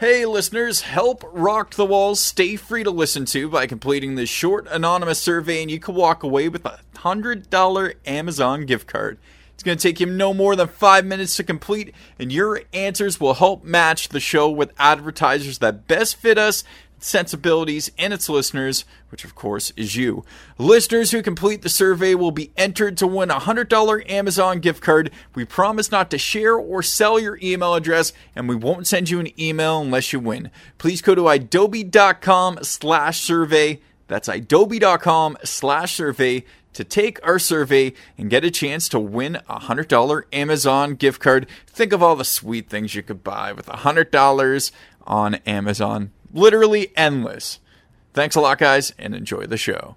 Hey, listeners, help Rock the Walls stay free to listen to by completing this short anonymous survey, and you can walk away with a $100 Amazon gift card. It's going to take you no more than five minutes to complete, and your answers will help match the show with advertisers that best fit us sensibilities and its listeners, which of course is you. Listeners who complete the survey will be entered to win a $100 Amazon gift card. We promise not to share or sell your email address, and we won't send you an email unless you win. Please go to idobi.com slash survey. That's idobi.com slash survey to take our survey and get a chance to win a $100 Amazon gift card. Think of all the sweet things you could buy with a $100 on Amazon literally endless. Thanks a lot, guys, and enjoy the show.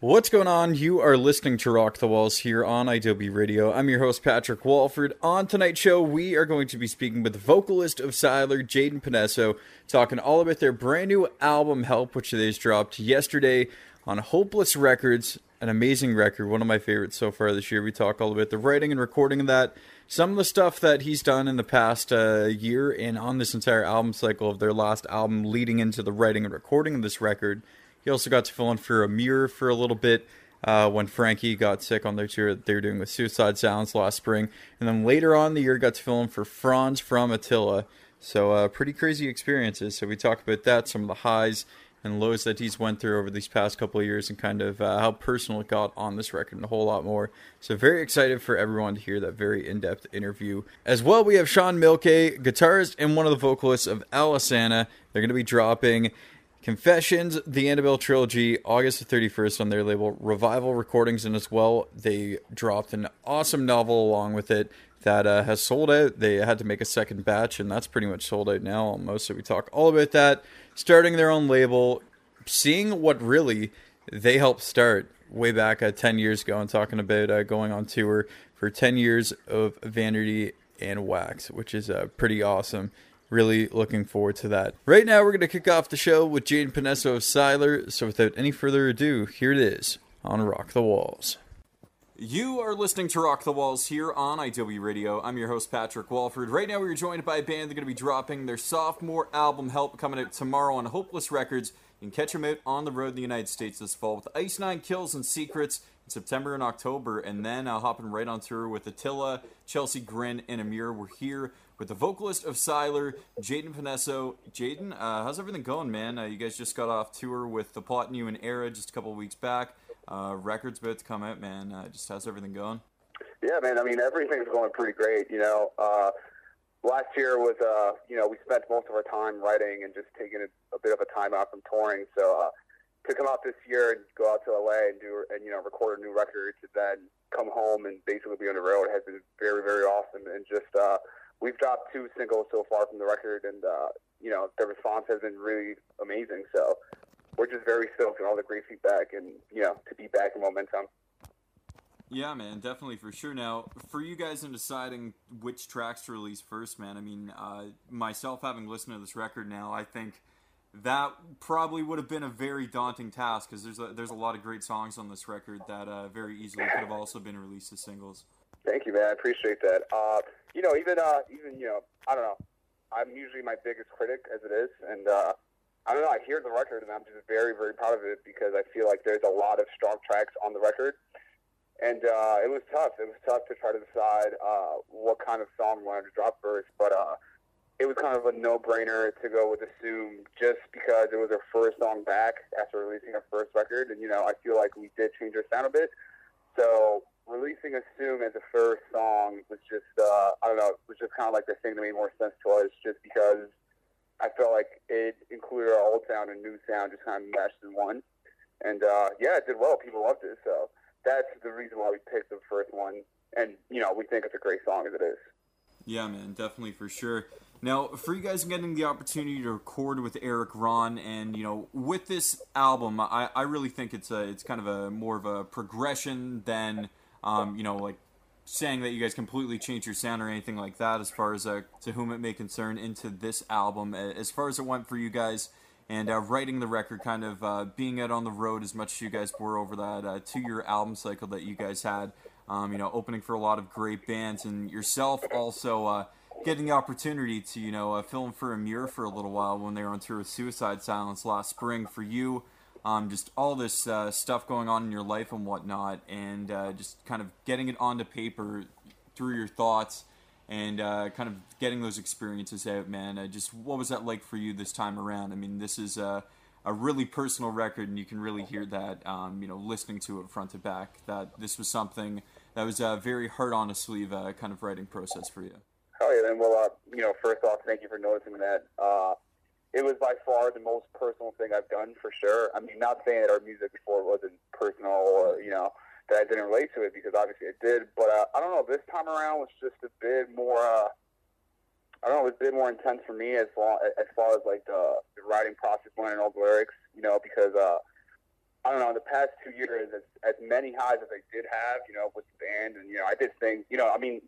What's going on? You are listening to Rock the Walls here on idobi Radio. I'm your host, Patrick Walford. On tonight's show, we are going to be speaking with vocalist of Sylar, Jayden Panesso, talking all about their brand new album, Help, which they just dropped yesterday on Hopeless Records. An amazing record, one of my favorites so far this year. We talk all about the writing and recording of that, some of the stuff that he's done in the past uh, year and on this entire album cycle of their last album leading into the writing and recording of this record. He also got to fill in for Emmure for a little bit uh, when Frankie got sick on their tour that they were doing with Suicide Silence last spring. And then later on the year, got to fill in for Fronz from Attila. So, uh, pretty crazy experiences. So, we talk about that, some of the highs and lows that he's went through over these past couple of years and kind of uh, how personal it got on this record and a whole lot more. So very excited for everyone to hear that very in-depth interview. As well, we have Shawn Milke, guitarist and one of the vocalists of Alesana. They're going to be dropping Confessions, the Annabelle trilogy, August the 31st on their label Revival Recordings, and as well, they dropped an awesome novel along with it that uh, has sold out. They had to make a second batch, and that's pretty much sold out now almost. So we talk all about that, starting their own label, seeing what really they helped start way back uh, 10 years ago, and talking about uh, going on tour for 10 years of Vanity and Wax, which is uh, pretty awesome. Really looking forward to that. Right now, we're going to kick off the show with Jane Panesso of Sylar. So, without any further ado, here it is on Rock the Walls. You are listening to Rock the Walls here on IW Radio. I'm your host, Patrick Walford. Right now, we're joined by a band. They're going to be dropping their sophomore album, Help, coming out tomorrow on Hopeless Records. You can catch them out on the road in the United States this fall with Ice Nine Kills and Secrets in September and October. And then I'll uh, hopping right on tour with Attila, Chelsea Grin, and Emmure. We're here with the vocalist of Sylar, Jayden Panesso. Jayden, uh, how's everything going, man? Uh, you guys just got off tour with the Plot New and Erra just a couple weeks back. Uh, record's about to come out, man. Uh, just how's everything going? Yeah, man. I mean, everything's going pretty great. You know, uh, last year was, uh, you know, we spent most of our time writing and just taking a, a bit of a time out from touring. So to come out this year and go out to LA and do and you know record a new record to then come home and basically be on the road has been very very awesome and just uh, we've dropped two singles so far from the record, and uh, you know the response has been really amazing. So we're just very stoked on all the great feedback, and you know to be back in momentum. Yeah, man, definitely for sure. Now, for you guys in deciding which tracks to release first, man, I mean, uh, myself having listened to this record now, I think that probably would have been a very daunting task because there's a, there's a lot of great songs on this record that uh, very easily could have also been released as singles. Thank you, man. I appreciate that. Uh, you know, even uh, even you know, I don't know. I'm usually my biggest critic as it is, and uh, I don't know. I hear the record, and I'm just very, very proud of it because I feel like there's a lot of strong tracks on the record, and uh, it was tough. It was tough to try to decide uh, what kind of song we wanted to drop first, but uh, it was kind of a no-brainer to go with Assume just because it was our first song back after releasing our first record, and you know, I feel like we did change our sound a bit. So releasing Assume as a first song was just, uh, I don't know, it was just kind of like the thing that made more sense to us just because I felt like it included our old sound and new sound just kind of meshed in one. And uh, yeah, it did well. People loved it. So that's the reason why we picked the first one. And, you know, we think it's a great song as it is. Yeah, man, definitely for sure. Now, for you guys getting the opportunity to record with Erik Ron, and you know, with this album, I, I really think it's a it's kind of a more of a progression than um, you know, like saying that you guys completely changed your sound or anything like that as far as uh, to whom it may concern into this album as far as it went for you guys and uh, writing the record kind of uh, being out on the road as much as you guys were over that uh, two-year album cycle that you guys had um, you know opening for a lot of great bands and yourself also uh, getting the opportunity to you know uh, film for Emmure for a little while when they were on tour with Suicide Silence last spring. For you, um, just all this uh, stuff going on in your life and whatnot, and uh, just kind of getting it onto paper through your thoughts and uh, kind of getting those experiences out, man. Uh, just what was that like for you this time around? I mean, this is a, a really personal record, and you can really hear that, um, you know, listening to it front to back. That this was something that was a very hard on a sleeve uh, kind of writing process for you. Oh yeah, then well, uh, you know, first off, thank you for noticing that. It was by far the most personal thing I've done for sure. I mean, not saying that our music before wasn't personal or you know that I didn't relate to it because obviously it did. But uh, I don't know. This time around was just a bit more. Uh, I don't know. It was a bit more intense for me as far as far as like the, the writing process, learning all the lyrics. You know, because uh, I don't know. In the past two years, as, as many highs as I did have, you know, with the band, and you know, I did things. You know, I mean,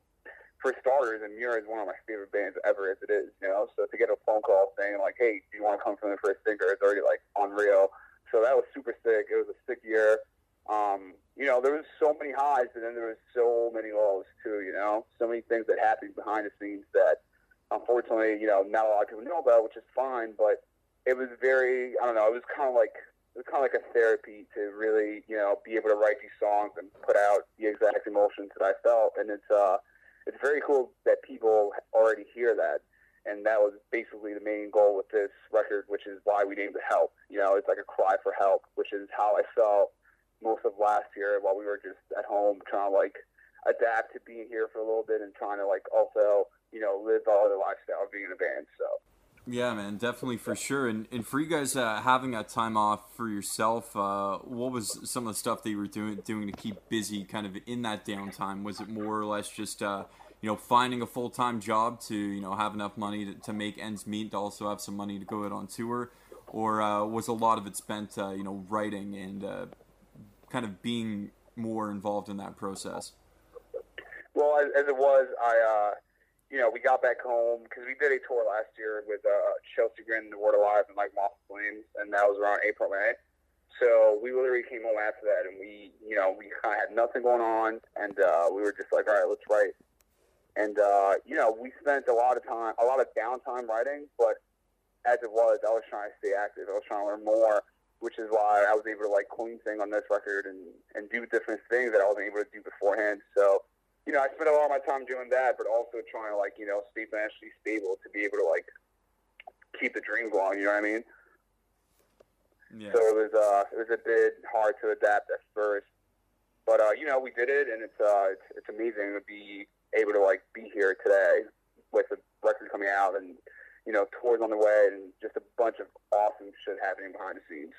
for starters, Emmure is one of my favorite bands ever as it is. You know, so to get a phone call saying like, "Hey, do you want to come from the first singer?" It's already like unreal. So that was super sick. It was a sick year. Um, you know, there was so many highs, and then there was so many lows too. You know, so many things that happened behind the scenes that, unfortunately, you know, not a lot of people know about, which is fine. But it was very, I don't know, it was kind of like it was kind of like a therapy to really, you know, be able to write these songs and put out the exact emotions that I felt, and it's uh, it's very cool that people already hear that. And that was basically the main goal with this record, which is why we named it Help. You know, it's like a cry for help, which is how I felt most of last year while we were just at home trying to like adapt to being here for a little bit and trying to like also you know live all the lifestyle of being in a band. So. Yeah, man, definitely for sure. And and for you guys uh, having that time off for yourself, uh, what was some of the stuff that you were doing doing to keep busy, kind of in that downtime? Was it more or less just uh, you know finding a full time job to you know have enough money to, to make ends meet, to also have some money to go out on tour, or uh, was a lot of it spent uh, you know writing and uh, kind of being more involved in that process? Well, as, as it was, I, uh, you know, we got back home because we did a tour last year with uh, Chelsea Grin, The Word Alive, and like Moth Flames, and that was around April, May. So we literally came home after that, and we, you know, we kind of had nothing going on, and uh, we were just like, all right, let's write. And uh, you know, we spent a lot of time, a lot of downtime writing, but as it was, I was trying to stay active. I was trying to learn more which is why I was able to like clean thing on this record and and do different things that I wasn't able to do beforehand. So, you know, I spent a lot of my time doing that, but also trying to like you know stay financially stable to be able to like keep the dream going. You know what I mean? Yeah. So it was uh it was a bit hard to adapt at first, but uh you know we did it and it's uh it's, it's amazing to be able to like be here today with the record coming out and you know, tours on the way and just a bunch of awesome shit happening behind the scenes.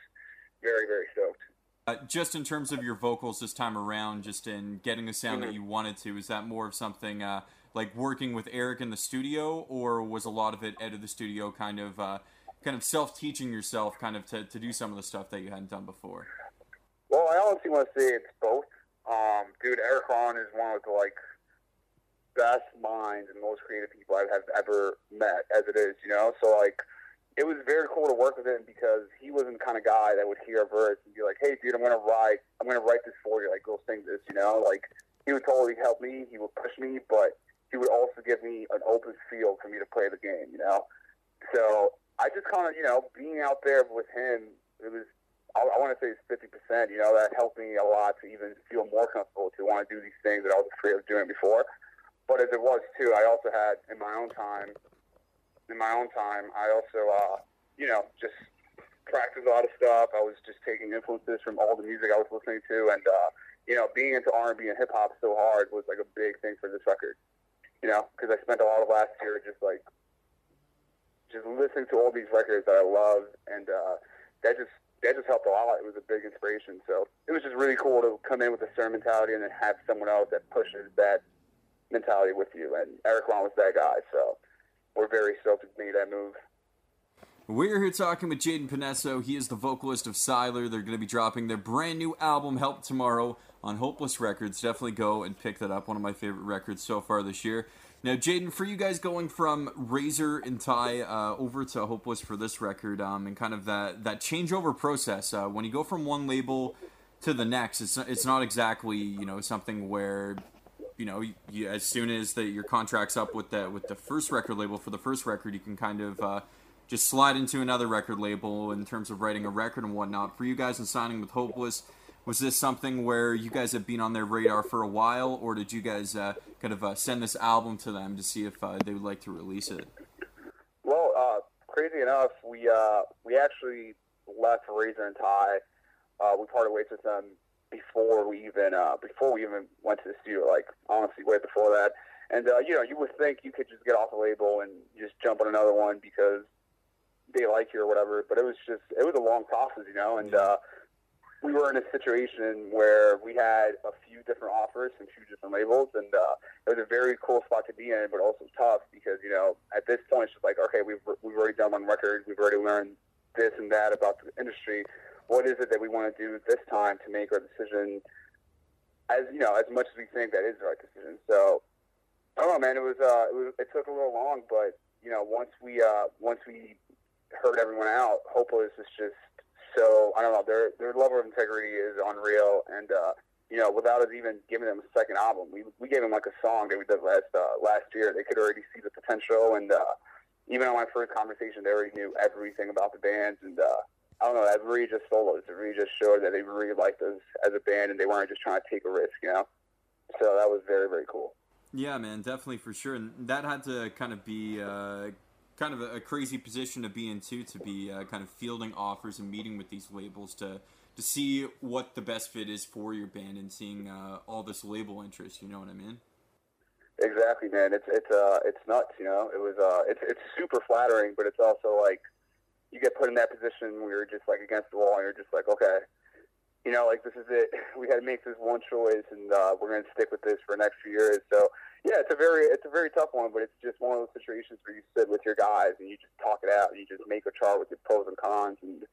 Very, very stoked. Uh, just in terms of your vocals this time around, just in getting the sound mm-hmm. that you wanted to, is that more of something uh, like working with Erik in the studio, or was a lot of it out of the studio, kind of, uh, kind of self-teaching yourself, kind of to, to do some of the stuff that you hadn't done before? Well, I honestly want to say it's both. Um, dude, Erik Ron is one of the like best minds and most creative people I have ever met, as it is, you know. So like, it was very cool to work with him because he wasn't the kind of guy that would hear a verse and be like, "Hey, dude, I'm gonna write, I'm gonna write this for you. Like, go sing this," you know. Like, he would totally help me. He would push me, but he would also give me an open field for me to play the game, you know. So I just kind of, you know, being out there with him, it was I, I want to say it's fifty percent. You know, that helped me a lot to even feel more comfortable to want to do these things that I was afraid of doing before. But as it was too, I also had in my own time, in my own time, I also, uh, you know, just practiced a lot of stuff. I was just taking influences from all the music I was listening to, and uh, you know, being into R and B and hip hop so hard was like a big thing for this record. You know, because I spent a lot of last year just like just listening to all these records that I love, and uh, that just that just helped a lot. It was a big inspiration. So it was just really cool to come in with a certain mentality and then have someone else that pushes that mentality with you. And Erik Ron was that guy. So we're very stoked to make that move. We're here talking with Jayden Panesso. He is the vocalist of Sylar. They're going to be dropping their brand new album, Help Tomorrow, on Hopeless Records. Definitely go and pick that up. One of my favorite records so far this year. Now, Jayden, for you guys going from Razor and Tie uh, over to Hopeless for this record, um, and kind of that that changeover process, uh, when you go from one label to the next, it's it's not exactly you know something where you know, you, as soon as the, your contract's up with the with the first record label for the first record, you can kind of uh, just slide into another record label in terms of writing a record and whatnot. For you guys and signing with Hopeless, was this something where you guys have been on their radar for a while, or did you guys uh, kind of uh, send this album to them to see if uh, they would like to release it? Well, uh, crazy enough, we uh, we actually left Razor and Tie. we parted ways with them before we even uh, before we even went to the studio. Like honestly, way before that. And uh, you know, you would think you could just get off the label and just jump on another one because they like you or whatever. But it was just it was a long process, you know. And uh, we were in a situation where we had a few different offers from two different labels, and uh, it was a very cool spot to be in, but also tough because you know at this point it's just like okay, we've we've already done one record, we've already learned this and that about the industry what is it that we want to do this time to make our decision as you know as much as we think that is the right decision. So I don't know, man. It was uh, it was it took a little long, but you know once we uh, once we heard everyone out, Hopeless is just so I don't know their their level of integrity is unreal, and uh, you know without us even giving them a second album, we we gave them like a song that we did last uh, last year. They could already see the potential, and uh, even on my first conversation, they already knew everything about the band. and uh, I don't know, that really just sold us. It really just showed that they really liked us as a band and they weren't just trying to take a risk, you know? So that was very, very cool. Yeah, man, definitely for sure. And that had to kind of be uh, kind of a, crazy position to be in, too, to be uh, kind of fielding offers and meeting with these labels to, to see what the best fit is for your band and seeing uh, all this label interest, you know what I mean? Exactly, man. It's it's uh it's nuts, you know. It was uh it's it's super flattering, but it's also like you get put in that position where you're just like against the wall and you're just like, okay, you know, like this is it. We had to make this one choice, and uh, we're going to stick with this for the next few years. So yeah, it's a very it's a very tough one, but it's just one of those situations where you sit with your guys and you just talk it out and you just make a chart with your pros and cons and.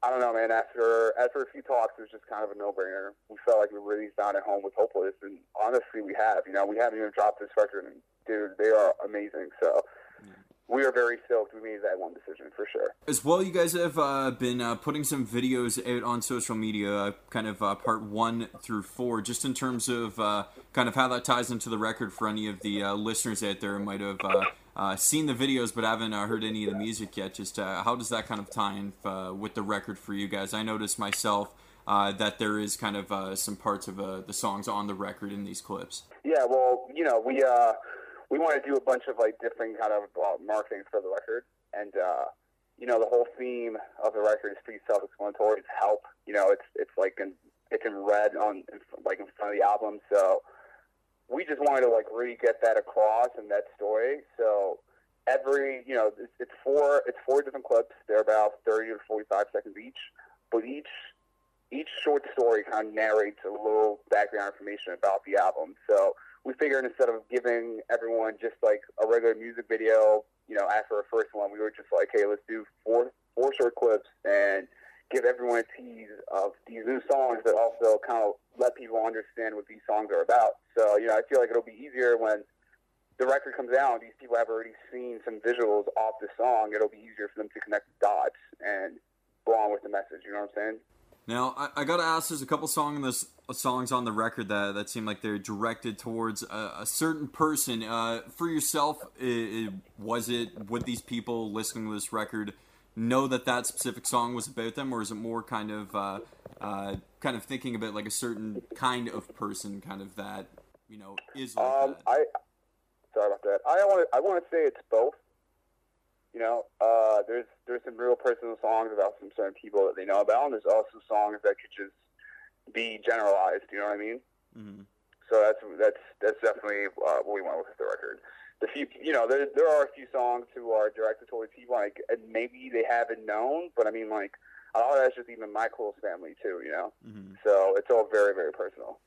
I don't know, man. After after a few talks, it was just kind of a no-brainer. We felt like we really found at home with Hopeless, and honestly, we have. You know, we haven't even dropped this record, and dude, they are amazing. So, we are very stoked we made that one decision for sure. As well, you guys have uh, been uh, putting some videos out on social media, uh, kind of uh, part one through four, just in terms of uh, kind of how that ties into the record for any of the uh, listeners out there who might have seen the videos but haven't heard any of the music yet. Just how does that kind of tie in with the record for you guys? I noticed myself. that there is kind of some parts of the songs on the record in these clips. Yeah, well, you know, we we want to do a bunch of like different kind of uh, marketing for the record, and uh, you know the whole theme of the record is pretty self-explanatory. It's help. You know, it's it's like in it's in red on like in front of the album. So we just wanted to like really get that across in that story. So every you know it's, it's four it's four different clips. They're about thirty to forty-five seconds each, but each each short story kind of narrates a little background information about the album. So we figured instead of giving everyone just like a regular music video, you know, after our first one, we were just like, hey, let's do four four short clips and give everyone a tease of these new songs that also kind of let people understand what these songs are about. So, you know, I feel like it'll be easier when the record comes out, these people have already seen some visuals off the song. It'll be easier for them to connect the dots and go on with the message. You know what I'm saying? Now, I, I got to ask. There's a couple song this, songs on the record that that seem like they're directed towards a, a certain person. Uh, for yourself, it, it, was it would these people listening to this record know that that specific song was about them, or is it more kind of uh, uh, kind of thinking about like a certain kind of person, kind of that you know is like um, that? I sorry about that. I want to I want to say it's both. You know, uh, there's there's some real personal songs about some certain people that they know about, and there's also songs that could just be generalized. You know what I mean? Mm-hmm. So that's that's that's definitely uh, what we want with the record. The few, you know, there there are a few songs who are directed towards people, like and maybe they haven't known, but I mean, like a lot of that's just even my close family too. You know, mm-hmm. so it's all very very personal.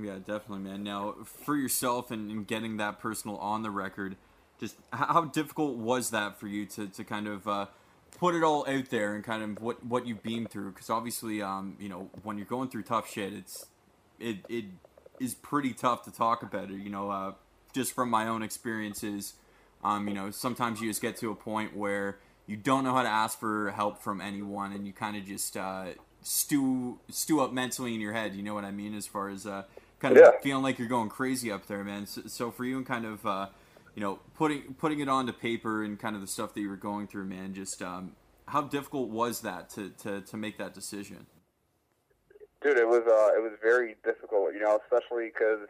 Yeah, definitely, man. Now, for yourself and, and getting that personal on the record, just how difficult was that for you to, to kind of uh, put it all out there and kind of what, what you've been through? Because obviously, um, you know, when you're going through tough shit, it's it it is pretty tough to talk about it. You know, uh, just from my own experiences, um, you know, sometimes you just get to a point where you don't know how to ask for help from anyone, and you kind of just uh, stew stew up mentally in your head. You know what I mean? As far as uh, kind of Yeah. feeling like you're going crazy up there, man. So, so for you and kind of uh, you know putting putting it onto paper and kind of the stuff that you were going through, man. Just um, how difficult was that to, to, to make that decision? Dude, it was uh, it was very difficult, you know, especially because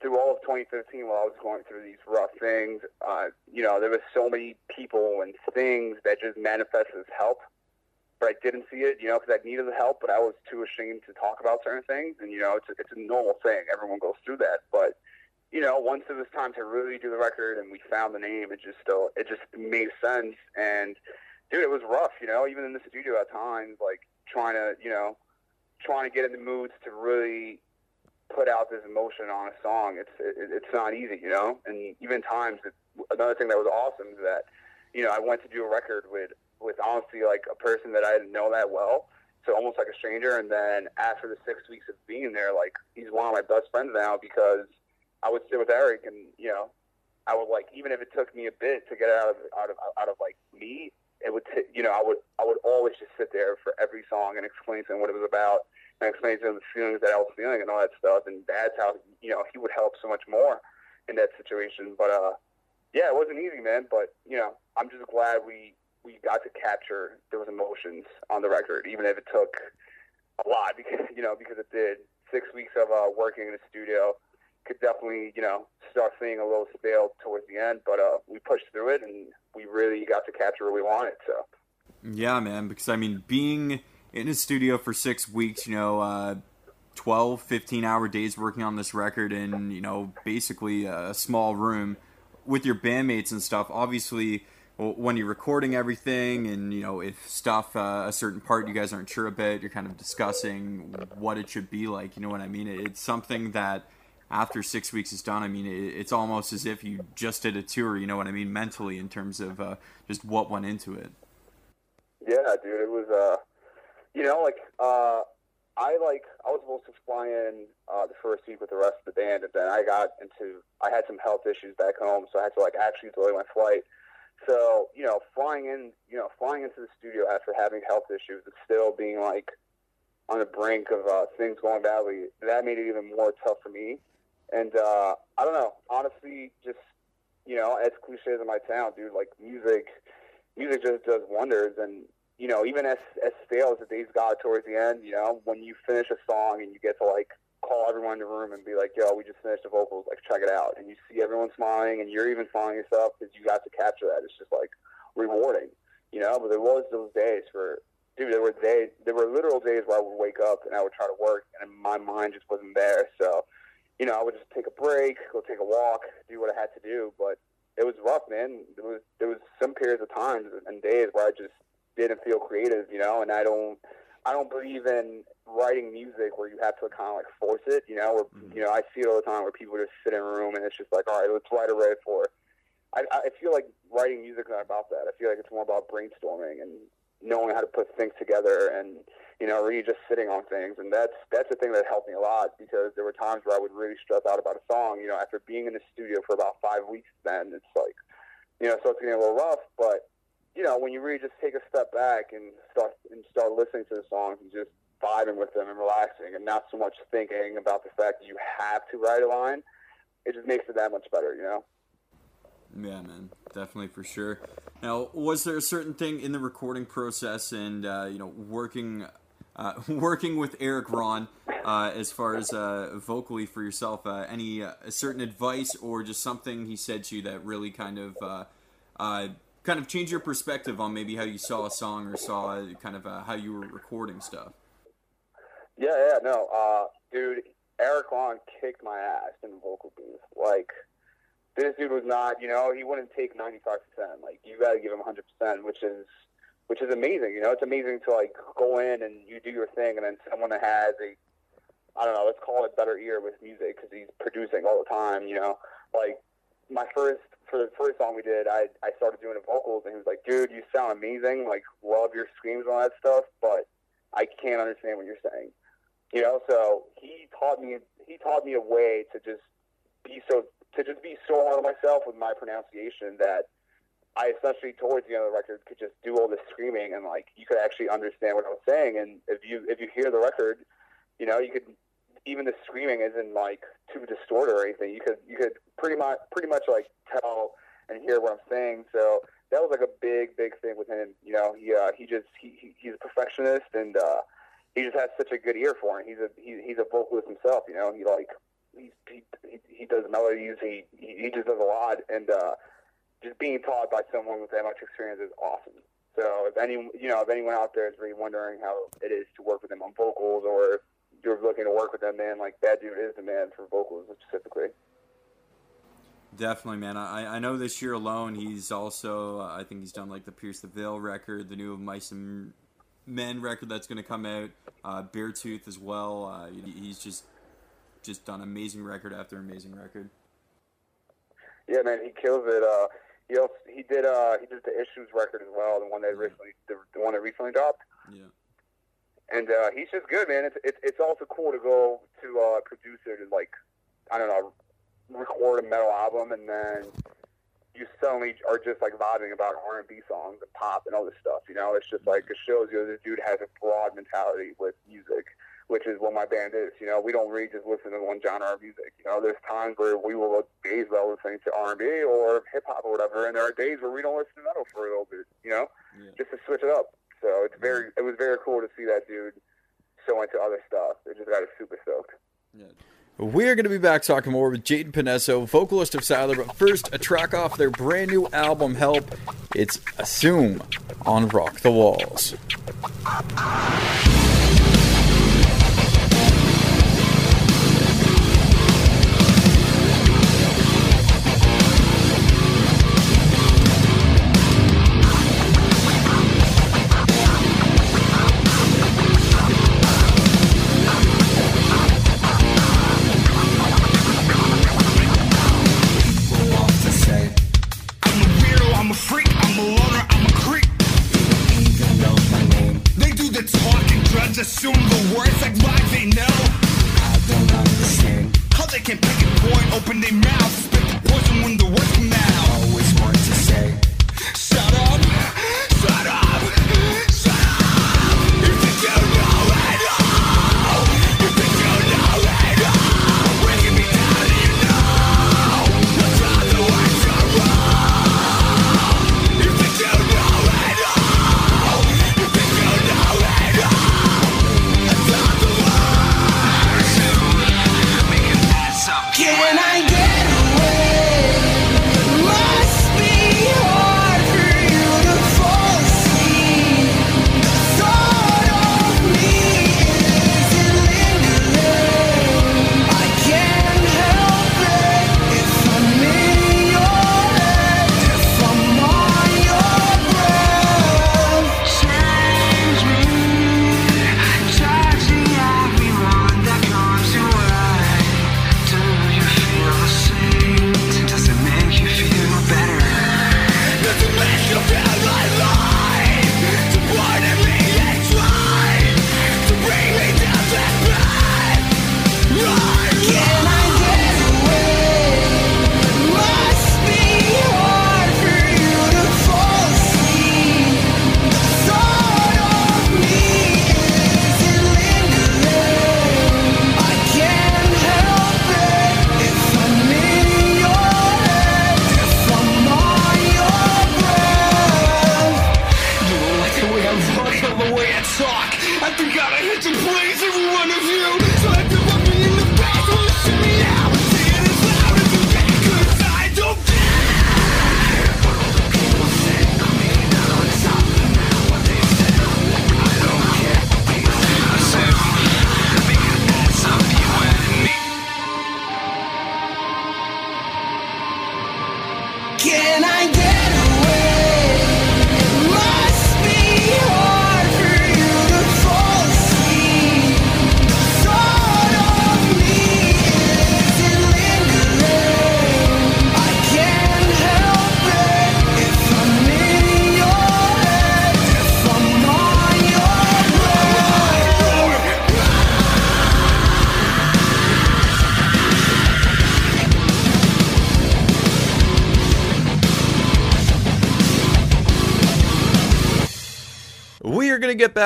through all of 2015, while I was going through these rough things, uh, you know, there was so many people and things that just manifested as help, but I didn't see it, you know, because I needed the help, but I was too ashamed to talk about certain things, and you know, it's a, it's a normal thing. Everyone goes through that, but you know, once it was time to really do the record and we found the name, it just still it just made sense. And dude, it was rough, you know, even in the studio at times, like trying to, you know, trying to get in the moods to really put out this emotion on a song. It's it, it's not easy, you know. And even times, it, another thing that was awesome is that, you know, I went to do a record with with honestly like a person that I didn't know that well. So almost like a stranger, and then after the six weeks of being there, like he's one of my best friends now because I would sit with Erik, and you know, I would like even if it took me a bit to get out of out of out of like me, it would t- you know I would I would always just sit there for every song and explain to him what it was about and explain to him the feelings that I was feeling and all that stuff. And that's how you know he would help so much more in that situation. But uh, yeah, it wasn't easy, man. But you know, I'm just glad we we got to capture those emotions on the record, even if it took a lot because you know because it did. Six weeks of uh, working in the studio could definitely you know start feeling a little stale towards the end, but uh, we pushed through it and we really got to capture what we wanted. So Yeah, man. Because I mean, being in a studio for six weeks, you know, uh, 12, 15 hour days working on this record in, you know, basically a small room with your bandmates and stuff. Obviously, when you're recording everything and, you know, if stuff, uh, a certain part you guys aren't sure about, you're kind of discussing what it should be like. You know what I mean? It's something that after six weeks is done, I mean, it, it's almost as if you just did a tour, you know what I mean, mentally in terms of uh, just what went into it. Yeah, dude, it was uh, you know, like uh, I like I was supposed to fly in uh, the first week with the rest of the band, and then I got into I had some health issues back home, so I had to like actually delay my flight. So you know, flying in, you know, flying into the studio after having health issues and still being like on the brink of uh, things going badly, that made it even more tough for me. And uh, I don't know, honestly, just you know, as cliche as it might sound, dude, like music, music just does wonders. And you know, even as as stale as the days got towards the end, you know, when you finish a song and you get to like call everyone in the room and be like, "Yo, we just finished the vocals, like check it out," and you see everyone smiling, and you're even smiling yourself because you got to capture that. It's just like rewarding, you know. But there was those days for dude, there were days, there were literal days where I would wake up and I would try to work, and my mind just wasn't there. So, you know, I would just take a break, go take a walk, do what I had to do. But it was rough, man. There was there was some periods of times and days where I just didn't feel creative, you know. And I don't, I don't believe in writing music where you have to kind of like force it, you know. Where Mhm. you know, I see it all the time where people just sit in a room and it's just like, all right, let's write a riff or. I, I feel like writing music is not about that. I feel like it's more about brainstorming and knowing how to put things together and you know really just sitting on things. And that's that's the thing that helped me a lot because there were times where I would really stress out about a song you know after being in the studio for about five weeks then it's like you know it starts getting a little rough. But you know when you really just take a step back and start and start listening to the songs and just vibing with them and relaxing and not so much thinking about the fact that you have to write a line it just makes it that much better you know? Yeah, man, definitely for sure. Now, was there a certain thing in the recording process and uh, you know working uh, working with Erik Ron uh, as far as uh, vocally for yourself? Uh, any uh, certain advice or just something he said to you that really kind of kind of changed your perspective on maybe how you saw a song or saw kind of how you were recording stuff? Yeah, yeah, no, dude, Erik Ron kicked my ass in the vocal booth. Like, this dude was not, you know, he wouldn't take ninety five percent. Like, you got to give him hundred percent, which is, which is amazing. You know, it's amazing to like go in and you do your thing, and then someone that has a, I don't know, let's call it better ear with music because he's producing all the time. You know, like my first for the first song we did, I I started doing the vocals, and he was like, dude, you sound amazing. Like, love your screams and all that stuff, but I can't understand what you're saying. You know, so he taught me he taught me a way to just be so to just be so hard on myself with my pronunciation that I especially towards the end of the record could just do all this screaming and like you could actually understand what I was saying and if you if you hear the record, you know, you could even the screaming isn't like too distorted or anything. You could you could pretty much pretty much like tell and hear what I'm saying. So that was like a big big thing with him. You know, he uh, he just he, he he's a perfectionist and uh, he just has such a good ear for it. He's a he, he's a vocalist himself. You know, he like he he he does melodies. He he just does a lot and. uh just being taught by someone with that much experience is awesome. So if any, you know, if anyone out there is really wondering how it is to work with him on vocals, or if you're looking to work with that man, like that dude is the man for vocals specifically. Definitely, man. I, I know this year alone, he's also uh, I think he's done like the Pierce the Veil record, the new of Mice and Men record that's going to come out, uh, Beartooth as well. Uh, he's just just done amazing record after amazing record. Yeah, man, he kills it. Uh, he also he did uh he did the issues record as well, the one that recently the, the one that recently dropped. Yeah. And uh, he's just good, man. It's, it's it's also cool to go to uh, a producer to like I don't know record a metal album and then you suddenly are just like vibing about R and B songs and pop and all this stuff. You know, it's just like it shows you this dude has a broad mentality with music which is what my band is. You know, we don't really just listen to one genre of music. You know, there's times where we will days about listening to R and B or hip hop or whatever, and there are days where we don't listen to metal for a little bit. You know, yeah. just to switch it up. So it's mm-hmm. very, it was very cool to see that dude so into other stuff. It just got us super stoked. Yeah. We're going to be back talking more with Jayden Panesso, vocalist of Sylar, but first, a track off their brand new album, Help. It's Assume on Rock the Walls.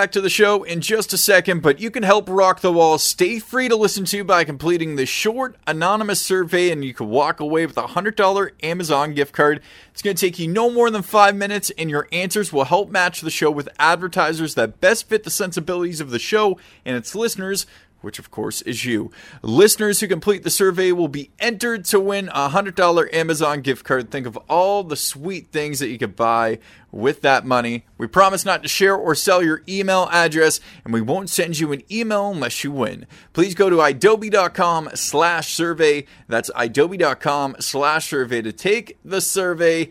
Back to the show in just a second, but you can help Rock the Wall stay free to listen to by completing the short anonymous survey, and you can walk away with a $100 Amazon gift card. It's going to take you no more than five minutes, and your answers will help match the show with advertisers that best fit the sensibilities of the show and its listeners which of course is you. Listeners who complete the survey will be entered to win a $100 Amazon gift card. Think of all the sweet things that you could buy with that money. We promise not to share or sell your email address, and we won't send you an email unless you win. Please go to idobi.com slash survey. That's idobi.com slash survey to take the survey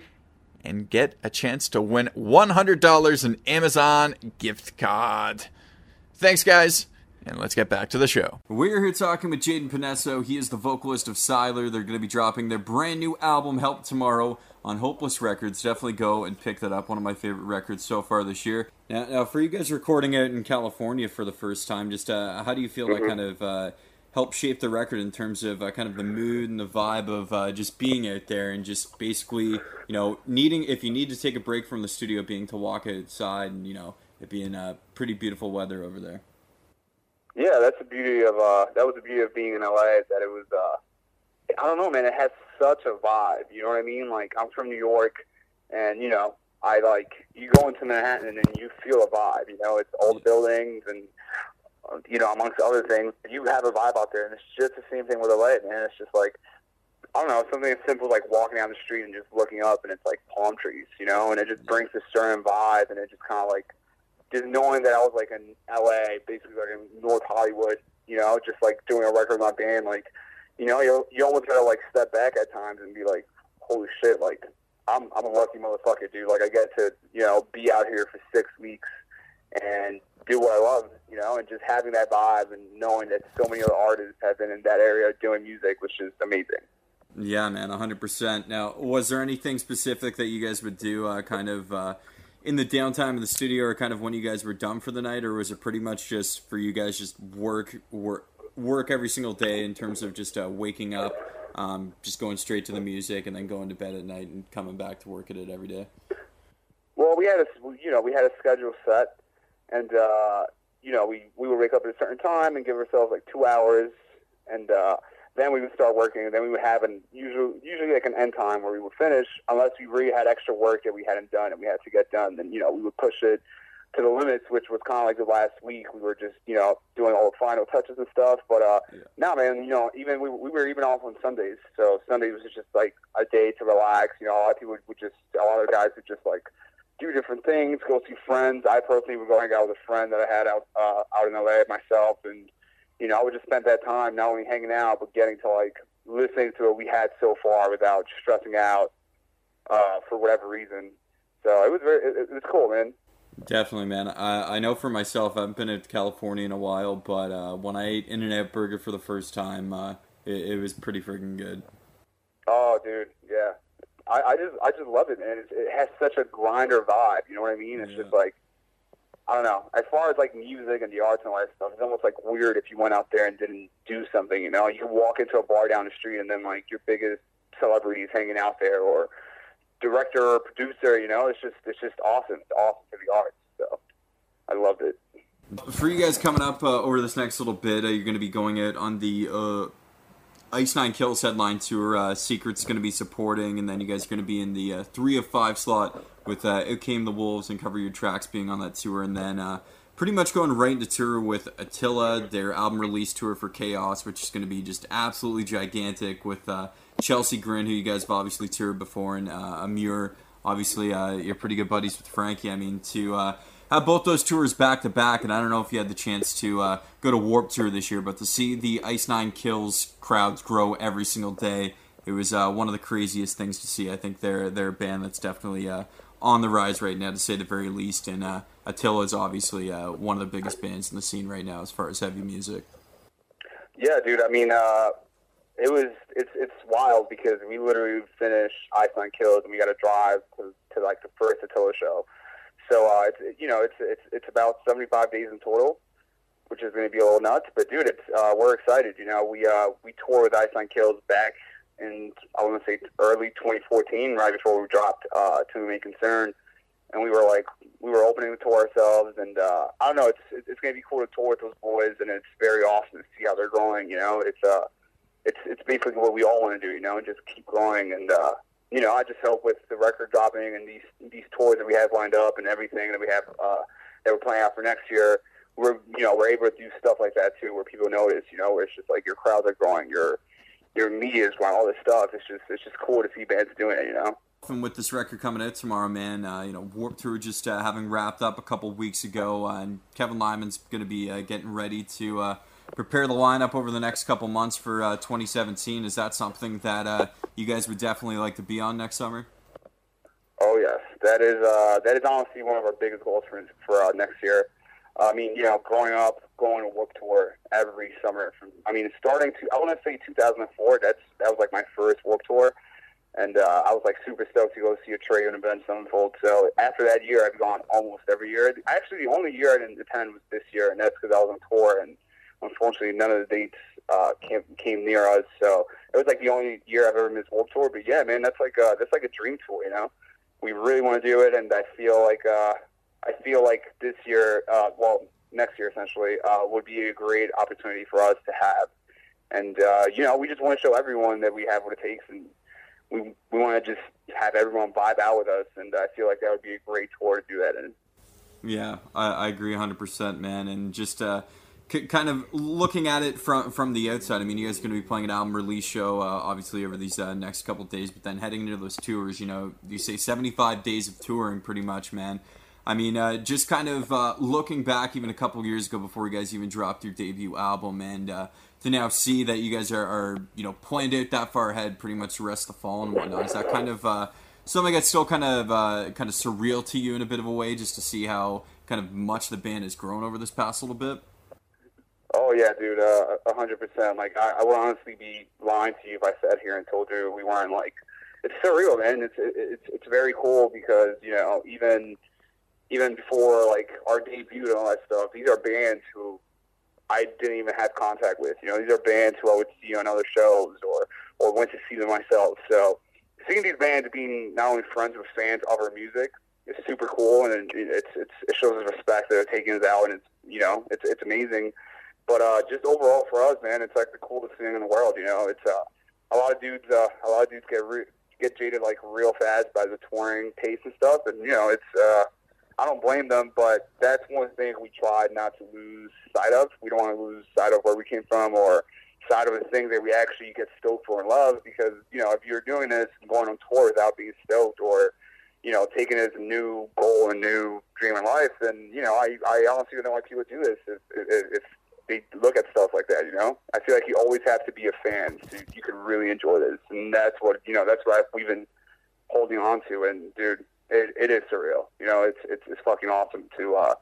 and get a chance to win $100 in Amazon gift card. Thanks, guys. And let's get back to the show. We're here talking with Jayden Panesso. He is the vocalist of Sylar. They're going to be dropping their brand new album, Help Tomorrow, on Hopeless Records. Definitely go and pick that up. One of my favorite records so far this year. Now, now for you guys recording out in California for the first time, just uh, how do you feel mm-hmm. that kind of uh, helped shape the record in terms of uh, kind of the mood and the vibe of uh, just being out there and just basically, you know, needing, if you need to take a break from the studio, being to walk outside and, you know, it being uh, pretty beautiful weather over there? Yeah, that's the beauty of uh, that was the beauty of being in LA. is That it was, uh, I don't know, man. It has such a vibe. You know what I mean? Like I'm from New York, and you know, I like you go into Manhattan and you feel a vibe. You know, it's old buildings and you know, amongst other things, you have a vibe out there, and it's just the same thing with LA, man. It's just like I don't know, something as simple as like walking down the street and just looking up, and it's like palm trees, you know, and it just brings a certain vibe, and it just kind of like just knowing that I was like in LA, basically like in North Hollywood, you know, just like doing a record with my band, like, you know, you you almost gotta like step back at times and be like, holy shit, like I'm I'm a lucky motherfucker, dude. Like I get to you know be out here for six weeks and do what I love, you know, and just having that vibe and knowing that so many other artists have been in that area doing music, which is amazing. Yeah, man, 100%. Now, was there anything specific that you guys would do, uh, kind of, uh, in the downtime in the studio or kind of when you guys were done for the night or was it pretty much just for you guys just work work work every single day in terms of just uh, waking up um, just going straight to the music and then going to bed at night and coming back to work at it every day? Well we had a you know we had a schedule set and uh, you know we we would wake up at a certain time and give ourselves like two hours and uh, then we would start working, and then we would have an usually usually like an end time where we would finish, unless we really had extra work that we hadn't done and we had to get done. Then you know we would push it to the limits, which was kind of like the last week. We were just you know doing all the final touches and stuff. But uh, yeah. now, man, you know, even we, we were even off on Sundays, so Sundays was just like a day to relax. You know, a lot of people would, would just a lot of guys would just like do different things, go see friends. I personally would go hang out with a friend that I had out uh, out in LA myself, and you know, I would just spend that time not only hanging out, but getting to like listening to what we had so far without stressing out uh, for whatever reason. So it was very, it, it was cool, man. Definitely, man. I, I know for myself, I haven't been to California in a while, but uh, when I ate In-N-Out Burger for the first time, uh, it, it, was pretty freaking good. Oh, dude, yeah. I, I just I just love it, man. It's, it has such a grinder vibe. You know what I mean? It's yeah. just like I don't know. As far as like music and the arts and all that stuff, it's almost like weird if you went out there and didn't do something. You know, you walk into a bar down the street and then like your biggest celebrity is hanging out there, or director or producer. You know, it's just it's just awesome. It's awesome for the arts. So I loved it. For you guys coming up uh, over this next little bit, uh, you're going to be going out on the uh, Ice Nine Kills headline tour. Uh, Secret's going to be supporting, and then you guys are going to be in the uh, three of five slot with uh, Out Came the Wolves and Cover Your Tracks being on that tour, and then uh, pretty much going right into tour with Attila, their album release tour for Chaos, which is going to be just absolutely gigantic with uh, Chelsea Grin, who you guys have obviously toured before, and uh, Emmure. Obviously, uh, you're pretty good buddies with Frankie. I mean, to uh, have both those tours back to back, and I don't know if you had the chance to uh, go to Warped Tour this year, but to see the Ice Nine Kills crowds grow every single day, it was uh, one of the craziest things to see. I think they're they're a band that's definitely uh, on the rise right now, to say the very least. And uh, Attila is obviously uh, one of the biggest bands in the scene right now as far as heavy music. Yeah, dude. I mean, uh, it was it's it's wild because we literally finished Ice Nine Kills and we got to drive to, to like the first Attila show. So uh, it's you know it's it's it's about seventy five days in total, which is going to be a little nuts. But dude, it's uh, we're excited. You know, we uh, we tour with Ice Nine Kills back in I want to say early 2014, right before we dropped uh, To Main Concern, and we were like we were opening the tour ourselves, and uh, I don't know, it's it's gonna be cool to tour with those boys, and it's very awesome to see how they're growing. You know, it's uh, it's it's basically what we all want to do. You know, just keep growing, and uh, you know, I just help with the record dropping and these these tours that we have lined up and everything that we have uh, that we're planning out for next year. We're you know we're able to do stuff like that too, where people notice. You know, where it's just like your crowds are growing, your your media is growing, all this stuff. It's just it's just cool to see bands doing it. You know. And with this record coming out tomorrow, man, uh, you know, Warped Tour just uh, having wrapped up a couple weeks ago, uh, and Kevin Lyman's going to be uh, getting ready to uh, prepare the lineup over the next couple months for uh, 2017. Is that something that you guys would definitely like to be on next summer? Oh yes, that is that is honestly one of our biggest goals for for next year. I mean, you know, growing up, going to Warped Tour every summer. From I mean, starting to I want to say 2004. That's that was like my first Warped Tour and uh, I was like super stoked to go see a trade and event unfold. So after that year, I've gone almost every year. Actually, the only year I didn't attend was this year, and that's because I was on tour, and unfortunately, none of the dates uh, came came near us. So it was like the only year I've ever missed Warped Tour. But yeah, man, that's like a, that's like a dream tour. You know, we really want to do it, and I feel like uh, I feel like this year, uh, well, next year essentially, uh, would be a great opportunity for us to have. And uh, you know, we just want to show everyone that we have what it takes, and we we want to just have everyone vibe out with us, and I feel like that would be a great tour to do that in. Yeah, I, I agree 100%, man. And just uh, kind of looking at it from from the outside, I mean, you guys are going to be playing an album release show, uh, obviously, over these uh, next couple days, but then heading into those tours, you know, you say 75 days of touring pretty much, man. I mean, uh, just kind of uh, looking back even a couple years ago before you guys even dropped your debut album and uh, to now see that you guys are, are, you know planned out that far ahead, pretty much the rest of the fall and whatnot. Is that kind of uh, something that's still kind of kind of surreal to you in a bit of a way, just to see how kind of much the band has grown over this past little bit? Oh yeah, dude, uh, a hundred percent. Like I, I would honestly be lying to you if I sat here and told you we weren't like. It's surreal, man. It's it's it's very cool because you know even even before like our debut and all that stuff, these are bands who I didn't even have contact with. You know, these are bands who I would see on other shows or or went to see them myself. So seeing these bands being not only friends with fans of our music is super cool, and it's it's it shows us respect that they're taking us out, and it's you know it's it's amazing. But uh, just overall for us, man, it's like the coolest thing in the world. You know, it's uh, a lot of dudes. Uh, a lot of dudes get re- get jaded like real fast by the touring pace and stuff, and you know, it's. Uh, I don't blame them, but that's one thing we tried not to lose sight of. We don't want to lose sight of where we came from or sight of the things that we actually get stoked for and love because, you know, if you're doing this and going on tour without being stoked or, you know, taking it as a new goal and new dream in life, then, you know, I, I honestly don't know why people do this if, if, if they look at stuff like that, you know? I feel like you always have to be a fan so you can really enjoy this. And that's what, you know, that's what we've been holding on to. And, dude, it, it is surreal. You know, it's it's it's fucking awesome to uh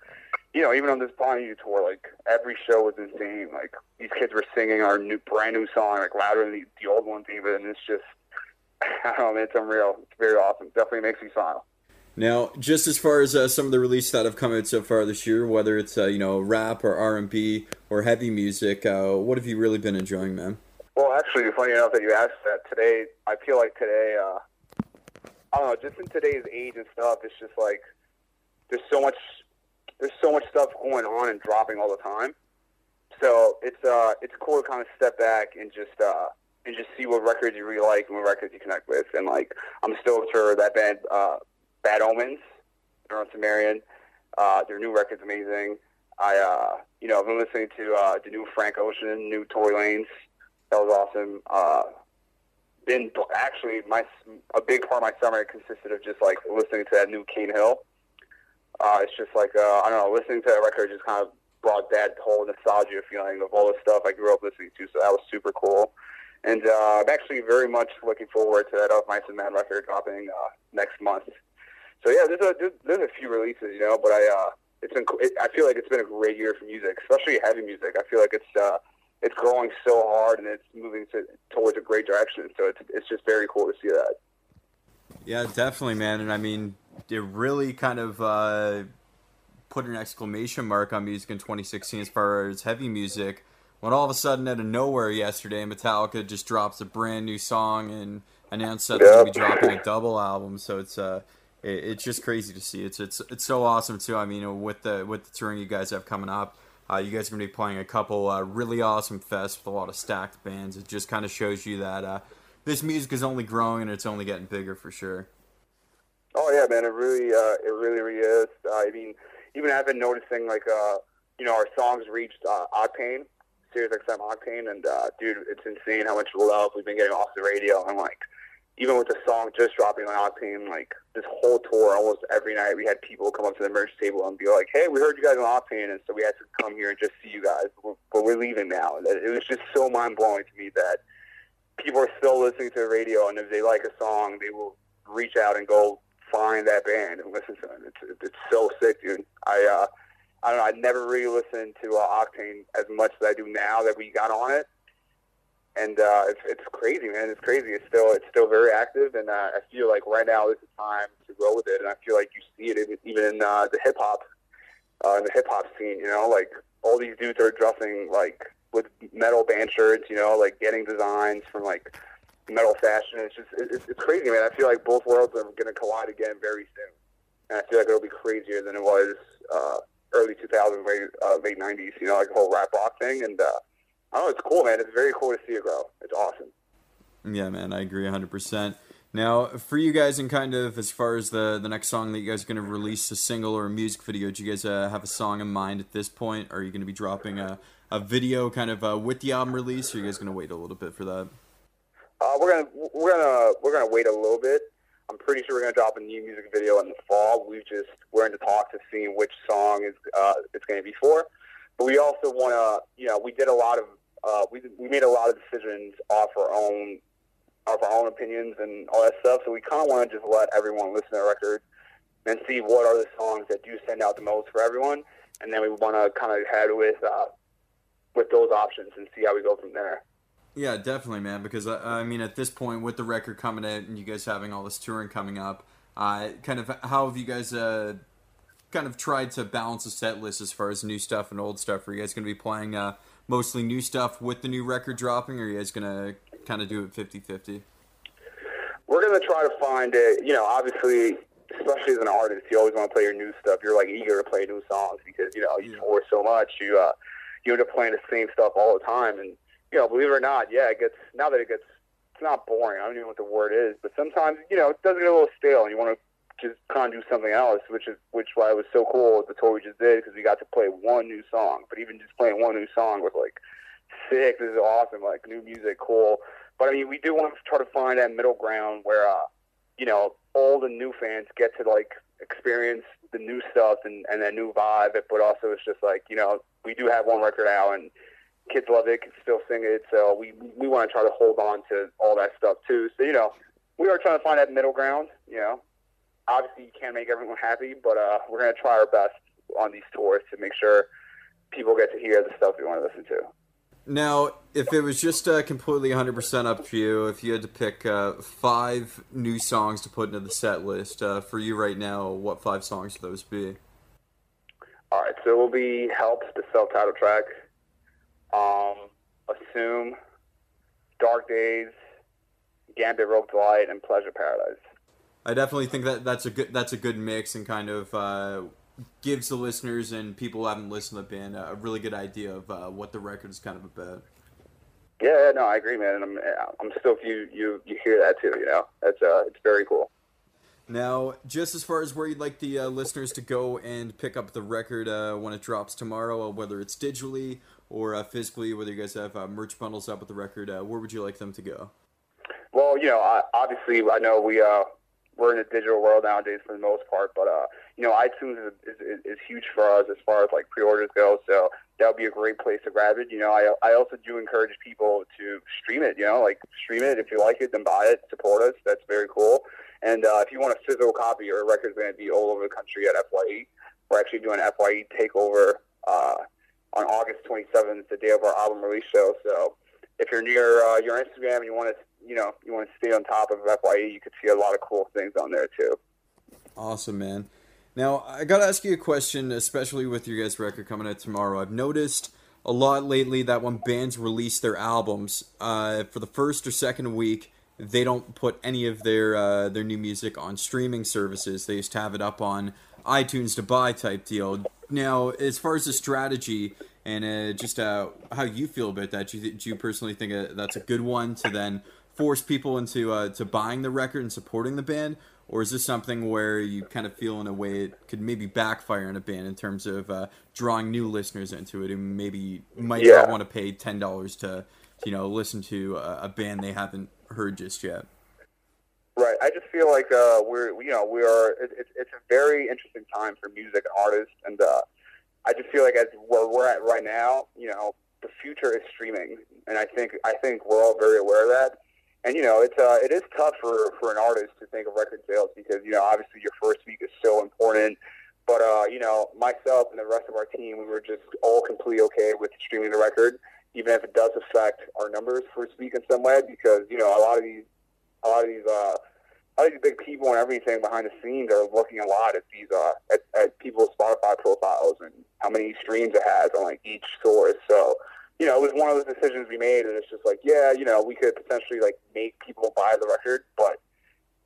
you know, even on this You tour, like every show was insane. Like these kids were singing our new brand new song like louder than the, the old ones even and it's just I don't know, man, it's unreal. It's very awesome. Definitely makes me smile. Now, just as far as uh, some of the releases that have come out so far this year, whether it's uh, you know rap or R and B or heavy music, uh, what have you really been enjoying, man? Well, actually, funny enough that you asked that today. I feel like today, uh, I don't know, just in today's age and stuff, it's just like there's so much there's so much stuff going on and dropping all the time. So it's uh it's cool to kind of step back and just uh and just see what records you really like and what records you connect with. And like I'm stoked for that band uh Bad Omens, they're on Sumerian. Uh their new record's amazing. I uh you know, I've been listening to uh the new Frank Ocean, new Tory Lanez. That was awesome. Uh been actually my a big part of my summer consisted of just like listening to that new Cane Hill. Uh, it's just like uh, I don't know, listening to that record just kind of brought that whole nostalgia feeling of all the stuff I grew up listening to. So that was super cool, and uh, I'm actually very much looking forward to that Of Mice and Men record dropping uh, next month. So yeah, there's a there's a few releases, you know, but I uh, it's been it, I feel like it's been a great year for music, especially heavy music. I feel like it's uh, it's growing so hard and it's moving to, towards a great direction. So it's it's just very cool to see that. Yeah, definitely, man. And I mean, it really kind of uh, put an exclamation mark on music in 2016 as far as heavy music. When all of a sudden, out of nowhere yesterday, Metallica just drops a brand new song and announced that they're going to be dropping a double album. So it's uh, it, it's just crazy to see. It's it's it's so awesome too. I mean, with the with the touring you guys have coming up, uh, you guys are gonna be playing a couple uh, really awesome fests with a lot of stacked bands. It just kind of shows you that uh, this music is only growing and it's only getting bigger for sure. Oh yeah, man, it really, uh, it really, really is. Uh, I mean, even I've been noticing like, uh, you know, our songs reached uh, Octane, Sirius XM Octane, and uh, dude, it's insane how much love we've been getting off the radio. And like, even with the song just dropping on Octane, like this whole tour, almost every night we had people come up to the merch table and be like, "Hey, we heard you guys on Octane, and so we had to come here and just see you guys, but we're leaving now." It was just so mind blowing to me that people are still listening to the radio, and if they like a song, they will reach out and go find that band and listen to it. It's it's so sick, dude. I uh, I don't know. I never really listened to uh, Octane as much as I do now that we got on it, and uh, it's it's crazy, man. It's crazy. It's still it's still very active, and uh, I feel like right now is the time to grow with it. And I feel like you see it even in uh, the hip hop, uh, in the hip hop scene. You know, like all these dudes are dressing like with metal band shirts. You know, like getting designs from like metal fashion. It's just it's, it's crazy, man. I feel like both worlds are going to collide again very soon, and I feel like it'll be crazier than it was uh, early 2000s, late, uh, late 90s. You know, like the whole rap rock thing, and uh, Know, it's cool, man. It's very cool to see it grow. It's awesome. Yeah, man, I agree 100%. Now, for you guys, and kind of as far as the the next song that you guys are going to release, a single or a music video, do you guys uh, have a song in mind at this point? Or are you going to be dropping a, a video kind of uh, with the album release, or are you guys going to wait a little bit for that? Uh, we're gonna we're gonna we're gonna wait a little bit. I'm pretty sure we're gonna drop a new music video in the fall. We just we're in the talks of seeing which song is uh, it's gonna be for. But we also want to, you know, we did a lot of uh, we we made a lot of decisions off our own off our own opinions and all that stuff. So we kind of want to just let everyone listen to the record and see what are the songs that do stand out the most for everyone, and then we want to kind of head with uh, with those options and see how we go from there. Yeah, definitely, man. Because uh, I mean, at this point, with the record coming out and you guys having all this touring coming up, uh, kind of how have you guys uh, kind of tried to balance the set list as far as new stuff and old stuff? Are you guys going to be playing uh, mostly new stuff with the new record dropping, or are you guys going to kind of do it 50-50? We're gonna try to find it. You know, obviously, especially as an artist, you always want to play your new stuff. You're like eager to play new songs because you know you Yeah. tour so much. You uh, you end up playing the same stuff all the time, and you know, believe it or not, yeah, it gets now that it gets it's not boring. I don't even know what the word is, but sometimes you know it does get a little stale, and you want to just kind of do something else, which is which why it was so cool the tour we just did because we got to play one new song. But even just playing one new song was like sick. This is awesome. Like new music, cool. But I mean, we do want to try to find that middle ground where, uh, you know, all the new fans get to like experience the new stuff and, and that new vibe. But also, it's just like you know, we do have one record out and kids love it, can still sing it. So we we want to try to hold on to all that stuff too. So you know, we are trying to find that middle ground. You know, obviously you can't make everyone happy, but uh, we're gonna try our best on these tours to make sure people get to hear the stuff we want to listen to. Now, if it was just uh, completely 100% up to you, if you had to pick uh, five new songs to put into the set list uh, for you right now, what five songs would those be? All right, so it will be "Help," the self-titled track. Um, "Assume," "Dark Days," "Gambit Rope Delight," and "Pleasure Paradise." I definitely think that that's a good that's a good mix and kind of uh, gives the listeners and people who haven't listened to the band a really good idea of uh, what the record is kind of about. Yeah, no, I agree, man, and I'm I'm stoked you you you hear that too. You know, that's uh, it's very cool. Now, just as far as where you'd like the uh, listeners to go and pick up the record uh, when it drops tomorrow, uh, whether it's digitally or uh, physically, whether you guys have uh, merch bundles up with the record, uh, where would you like them to go? Well, you know, I, obviously, I know we uh we're in a digital world nowadays for the most part, but uh, you know, iTunes is, is, is huge for us as far as like pre-orders go. So that would be a great place to grab it. You know, I I also do encourage people to stream it. You know, like stream it if you like it, then buy it, support us. That's very cool. And uh, if you want a physical copy, your record's going to be all over the country at FYE. We're actually doing FYE takeover uh, on August 27th, the day of our album release show. So if you're near uh, your Instagram and you want to, you know, you want to stay on top of FYE, you could see a lot of cool things on there too. Awesome, man. Now, I got to ask you a question, especially with your guys' record coming out tomorrow. I've noticed a lot lately that when bands release their albums, uh, for the first or second week, they don't put any of their uh, their new music on streaming services. They to have it up on iTunes to buy type deal. Now, as far as the strategy and uh, just uh, how you feel about that, do you, do you personally think uh, that's a good one to then force people into uh, to buying the record and supporting the band, or is this something where you kind of feel in a way it could maybe backfire in a band in terms of uh, drawing new listeners into it who maybe might Yeah. not want to pay ten dollars to you know listen to a, a band they haven't heard just yet? Right. I just feel like uh, we're you know we are it, it, it's a very interesting time for music and artists, and uh, I just feel like as where we're at right now, you know, the future is streaming, and I think I think we're all very aware of that. And you know, it's uh, it is tough for for an artist to think of record sales because you know obviously your first week is so important. But uh, you know, myself and the rest of our team, we were just all completely okay with streaming the record, even if it does affect our numbers first week in some way, because you know a lot of these a lot of these uh, a lot of these big people and everything behind the scenes are looking a lot at these uh, at, at people's Spotify profiles and how many streams it has on like each source. So you know, it was one of those decisions we made, and it's just like, yeah, you know, we could potentially like make people buy the record, but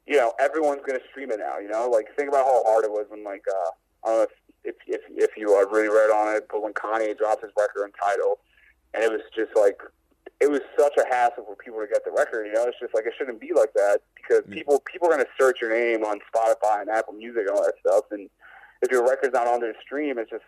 you know, everyone's gonna stream it now. You know, like think about how hard it was when like uh, I don't know if if if, if you uh, really read on it, but when Kanye dropped his record and Tidal, and it was just like it was such a hassle for people to get the record. You know, it's just like it shouldn't be like that because mm. people people are going to search your name on Spotify and Apple Music and all that stuff. And if your record's not on their stream, it's just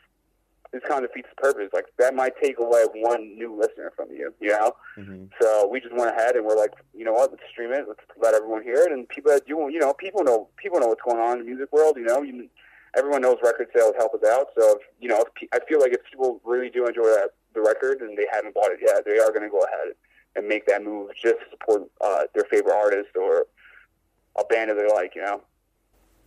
it kind of defeats the purpose. Like that might take away one new listener from you. You know. Mm-hmm. So we just went ahead and we're like, you know what? Let's stream it. Let's let everyone hear it. And people that do, you know, people know people know what's going on in the music world. You know, you, everyone knows record sales help us out. So if, you know, if, I feel like if people really do enjoy that the record and they haven't bought it yet, they are going to go ahead and make that move just to support uh, their favorite artist or a band that they like. You know.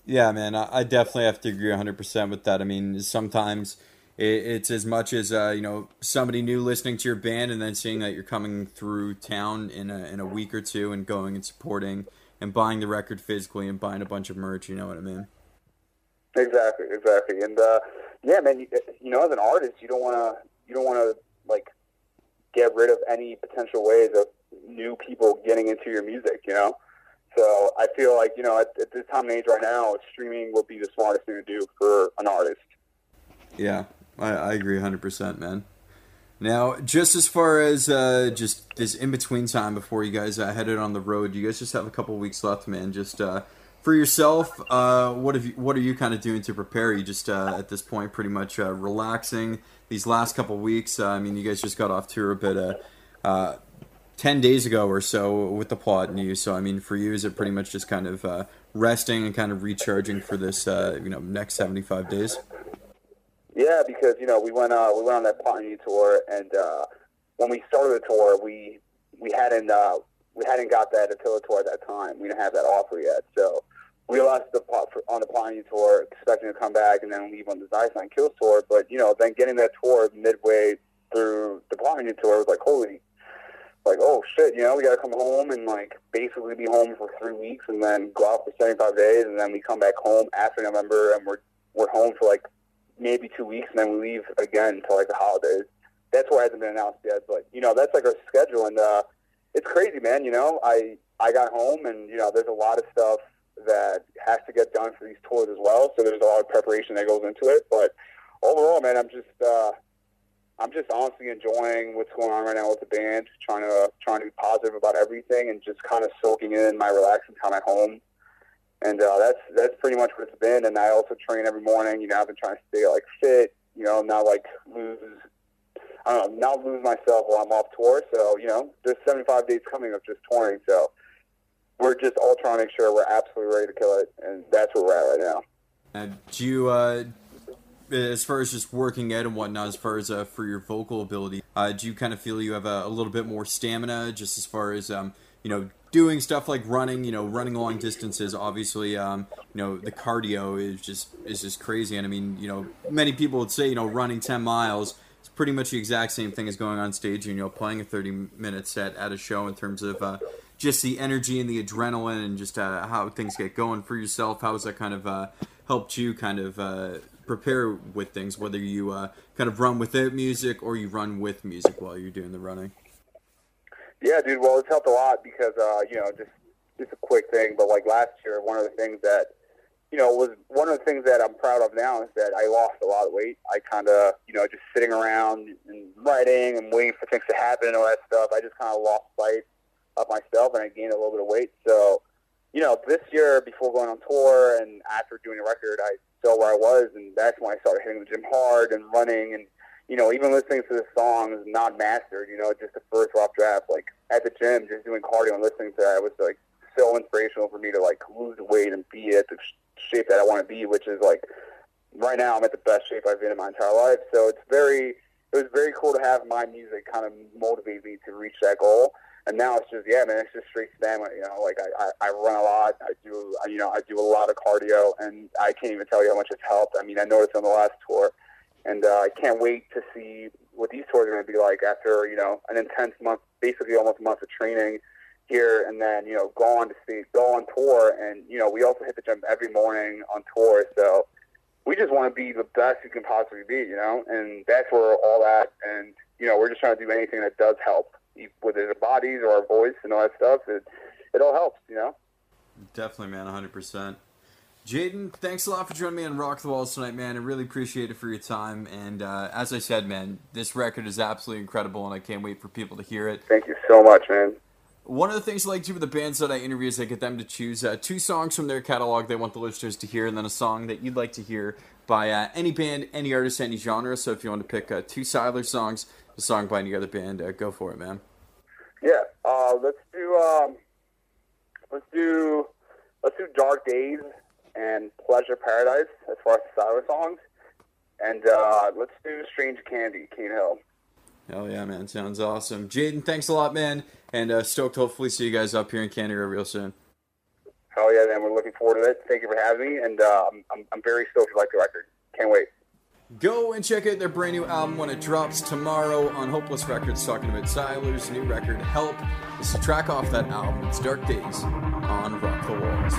Yeah, man, I, definitely have to agree 100% with that. I mean, sometimes it's as much as, uh, you know, somebody new listening to your band and then seeing that you're coming through town in a, in a week or two and going and supporting and buying the record physically and buying a bunch of merch, you know what I mean? Exactly, exactly, and uh, yeah, man. You, you know, as an artist, you don't want to, you don't want to like get rid of any potential ways of new people getting into your music. You know, so I feel like you know at, at this time and age right now, streaming will be the smartest thing to do for an artist. Yeah, I, I agree 100%, man. Now, just as far as uh, just this in between time before you guys uh, headed on the road, you guys just have a couple weeks left, man. Just uh, for yourself, uh, what have you, what are you kind of doing to prepare? You just uh, at this point pretty much uh, relaxing these last couple weeks. Uh, I mean, you guys just got off tour a bit uh, uh, ten days ago or so with the plot news. So I mean, for you, is it pretty much just kind of resting and kind of recharging for this you know next seventy five days? Yeah, because you know we went we went on that Ponty tour, and when we started the tour, we we hadn't we hadn't got that Attila tour at that time. We didn't have that offer yet, so we left the on the Ponty tour, expecting to come back and then leave on the Ice Nine Kills tour. But you know, then getting that tour midway through the Ponty tour was like holy. Like oh shit, you know we gotta come home and like basically be home for three weeks and then go out for seventy five days and then we come back home after November and we're we're home for like maybe two weeks, and then we leave again until like the holidays. That's why it hasn't been announced yet, but you know that's like our schedule, and uh, it's crazy, man. You know, I I got home, and you know there's a lot of stuff that has to get done for these tours as well. So there's a lot of preparation that goes into it, but overall, man, I'm just uh, I'm just honestly enjoying what's going on right now with the band, trying to uh, trying to be positive about everything, and just kind of soaking in my relaxing time at home and uh, that's that's pretty much what it's been. And I also train every morning. You know, I've been trying to stay like fit. You know, not like lose. I don't know, not lose myself while I'm off tour. So you know, there's 75 days coming of just touring. So we're just all trying to make sure we're absolutely ready to kill it, and that's where we're at right now. Uh, do you, uh, as far as just working out and whatnot, as far as uh, for your vocal ability, uh, do you kind of feel you have a, a little bit more stamina, just as far as um, you know, doing stuff like running, you know, running long distances? Obviously, um, you know, the cardio is just is just crazy, and I mean, you know, many people would say, you know, running ten miles. is Pretty much the exact same thing as going on stage and you know playing a thirty minute set at a show in terms of uh, just the energy and the adrenaline and just uh, how things get going for yourself. How has that kind of uh, helped you kind of uh, prepare with things, whether you uh, kind of run without music or you run with music while you're doing the running? Yeah, dude. Well, it's helped a lot because uh, you know, just just a quick thing, but like last year, one of the things that you know was one of the things that I'm proud of now is that I lost a lot of weight. I kind of you know just sitting around and writing and waiting for things to happen and all that stuff. I just kind of lost sight of myself and I gained a little bit of weight. So you know, this year before going on tour and after doing a record, I saw where I was, and that's when I started hitting the gym hard and running and you know, even listening to the songs not mastered, you know, just the first rough draft, like at the gym, just doing cardio and listening to that was like so inspirational for me to like lose weight and be at the shape that I want to be, which is like right now I'm at the best shape I've been in my entire life. So it's very, it was very cool to have my music kind of motivate me to reach that goal. And now it's just, yeah, man, it's just straight stamina. You know, like I, I, I run a lot. I do, you know, I do a lot of cardio, and I can't even tell you how much it's helped. I mean, I noticed on the last tour and uh, I can't wait to see what these tours are going to be like after you know an intense month, basically almost a month of training here, and then you know go on to see go on tour, and you know we also hit the gym every morning on tour, so we just want to be the best you can possibly be, you know, and that's where all at, and you know we're just trying to do anything that does help, whether it's our bodies or our voice and all that stuff. It it all helps, you know. Definitely, man, hundred percent. Jayden, thanks a lot for joining me on Rock the Walls tonight, man. I really appreciate it for your time. And uh, as I said, man, this record is absolutely incredible, and I can't wait for people to hear it. Thank you so much, man. One of the things I like to do with the bands that I interview is I get them to choose uh, two songs from their catalog they want the listeners to hear, and then a song that you'd like to hear by uh, any band, any artist, any genre. So if you want to pick uh, two Sylar songs, song by any other band, uh, go for it, man. Yeah, uh, let's do um, let's do let's do Dark Days and Pleasure Paradise as far as the Sylar songs. And uh, let's do Strange Candy, Cane Hill. Hell yeah, man. Sounds awesome. Jayden, thanks a lot, man. And uh, stoked hopefully see you guys up here in Canada real soon. Hell yeah, man. We're looking forward to it. Thank you for having me. And uh, I'm, I'm, I'm very stoked you like the record. Can't wait. Go and check out their brand new album when it drops tomorrow on Hopeless Records, talking about Sylar's new record, Help. This is a track off that album. It's Dark Days on Rock the Walls.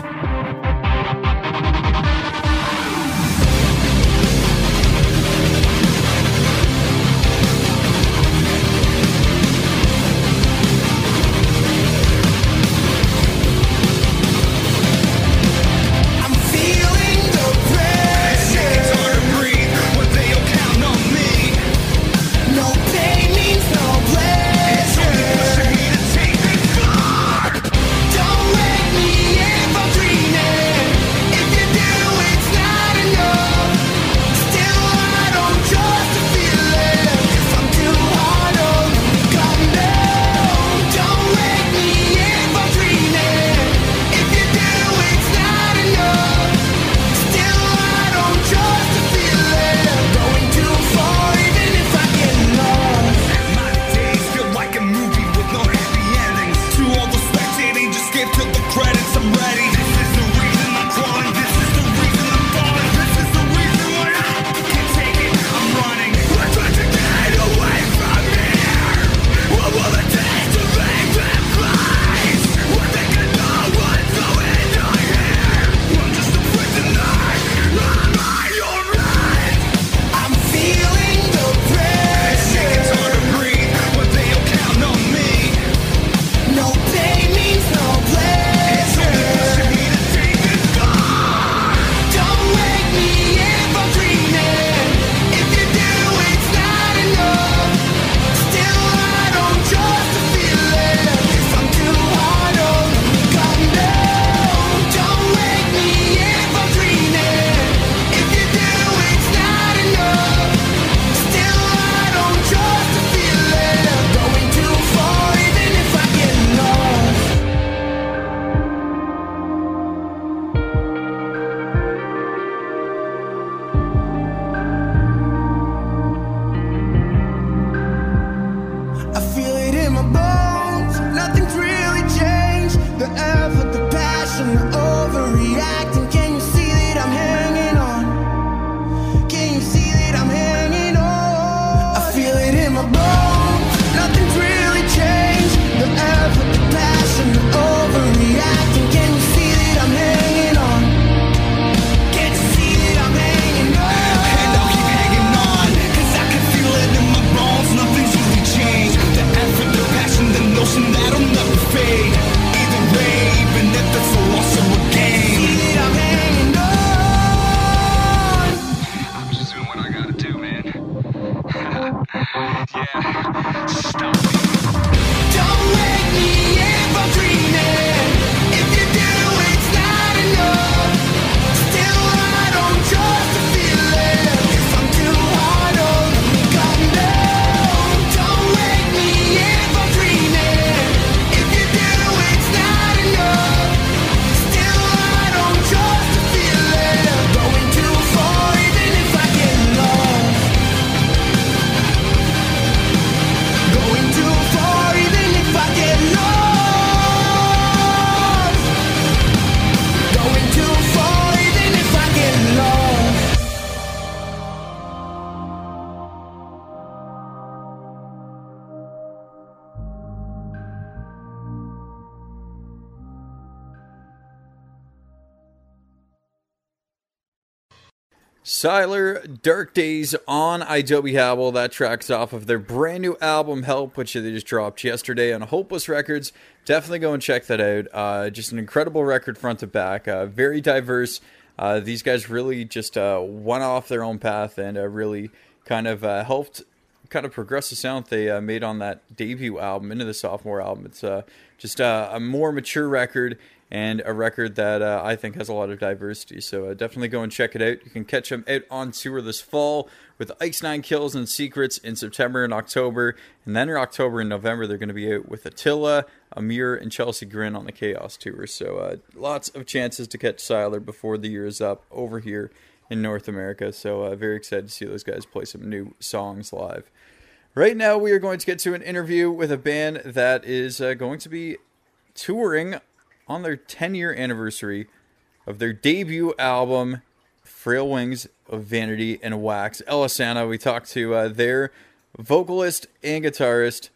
Sylar, Dark Days on idobi Habel. That track's off of their brand new album, Help, which they just dropped yesterday on Hopeless Records. Definitely go and check that out. Uh, just an incredible record front to back. Uh, very diverse. Uh, these guys really just uh, went off their own path and uh, really kind of uh, helped kind of progress the sound they made on that debut album into the sophomore album. It's just a more mature record and a record that uh, I think has a lot of diversity. So uh, definitely go and check it out. You can catch them out on tour this fall with Ice Nine Kills and Secrets in September and October. And then in October and November, they're going to be out with Attila, Emmure, and Chelsea Grin on the Chaos Tour. So uh, lots of chances to catch Sylar before the year is up over here in North America. So uh, very excited to see those guys play some new songs live. Right now, we are going to get to an interview with a band that is uh, going to be touring on their 10 year anniversary of their debut album, Frail Wings of Vanity and Wax. Alesana, we talked to uh, their vocalist and guitarist,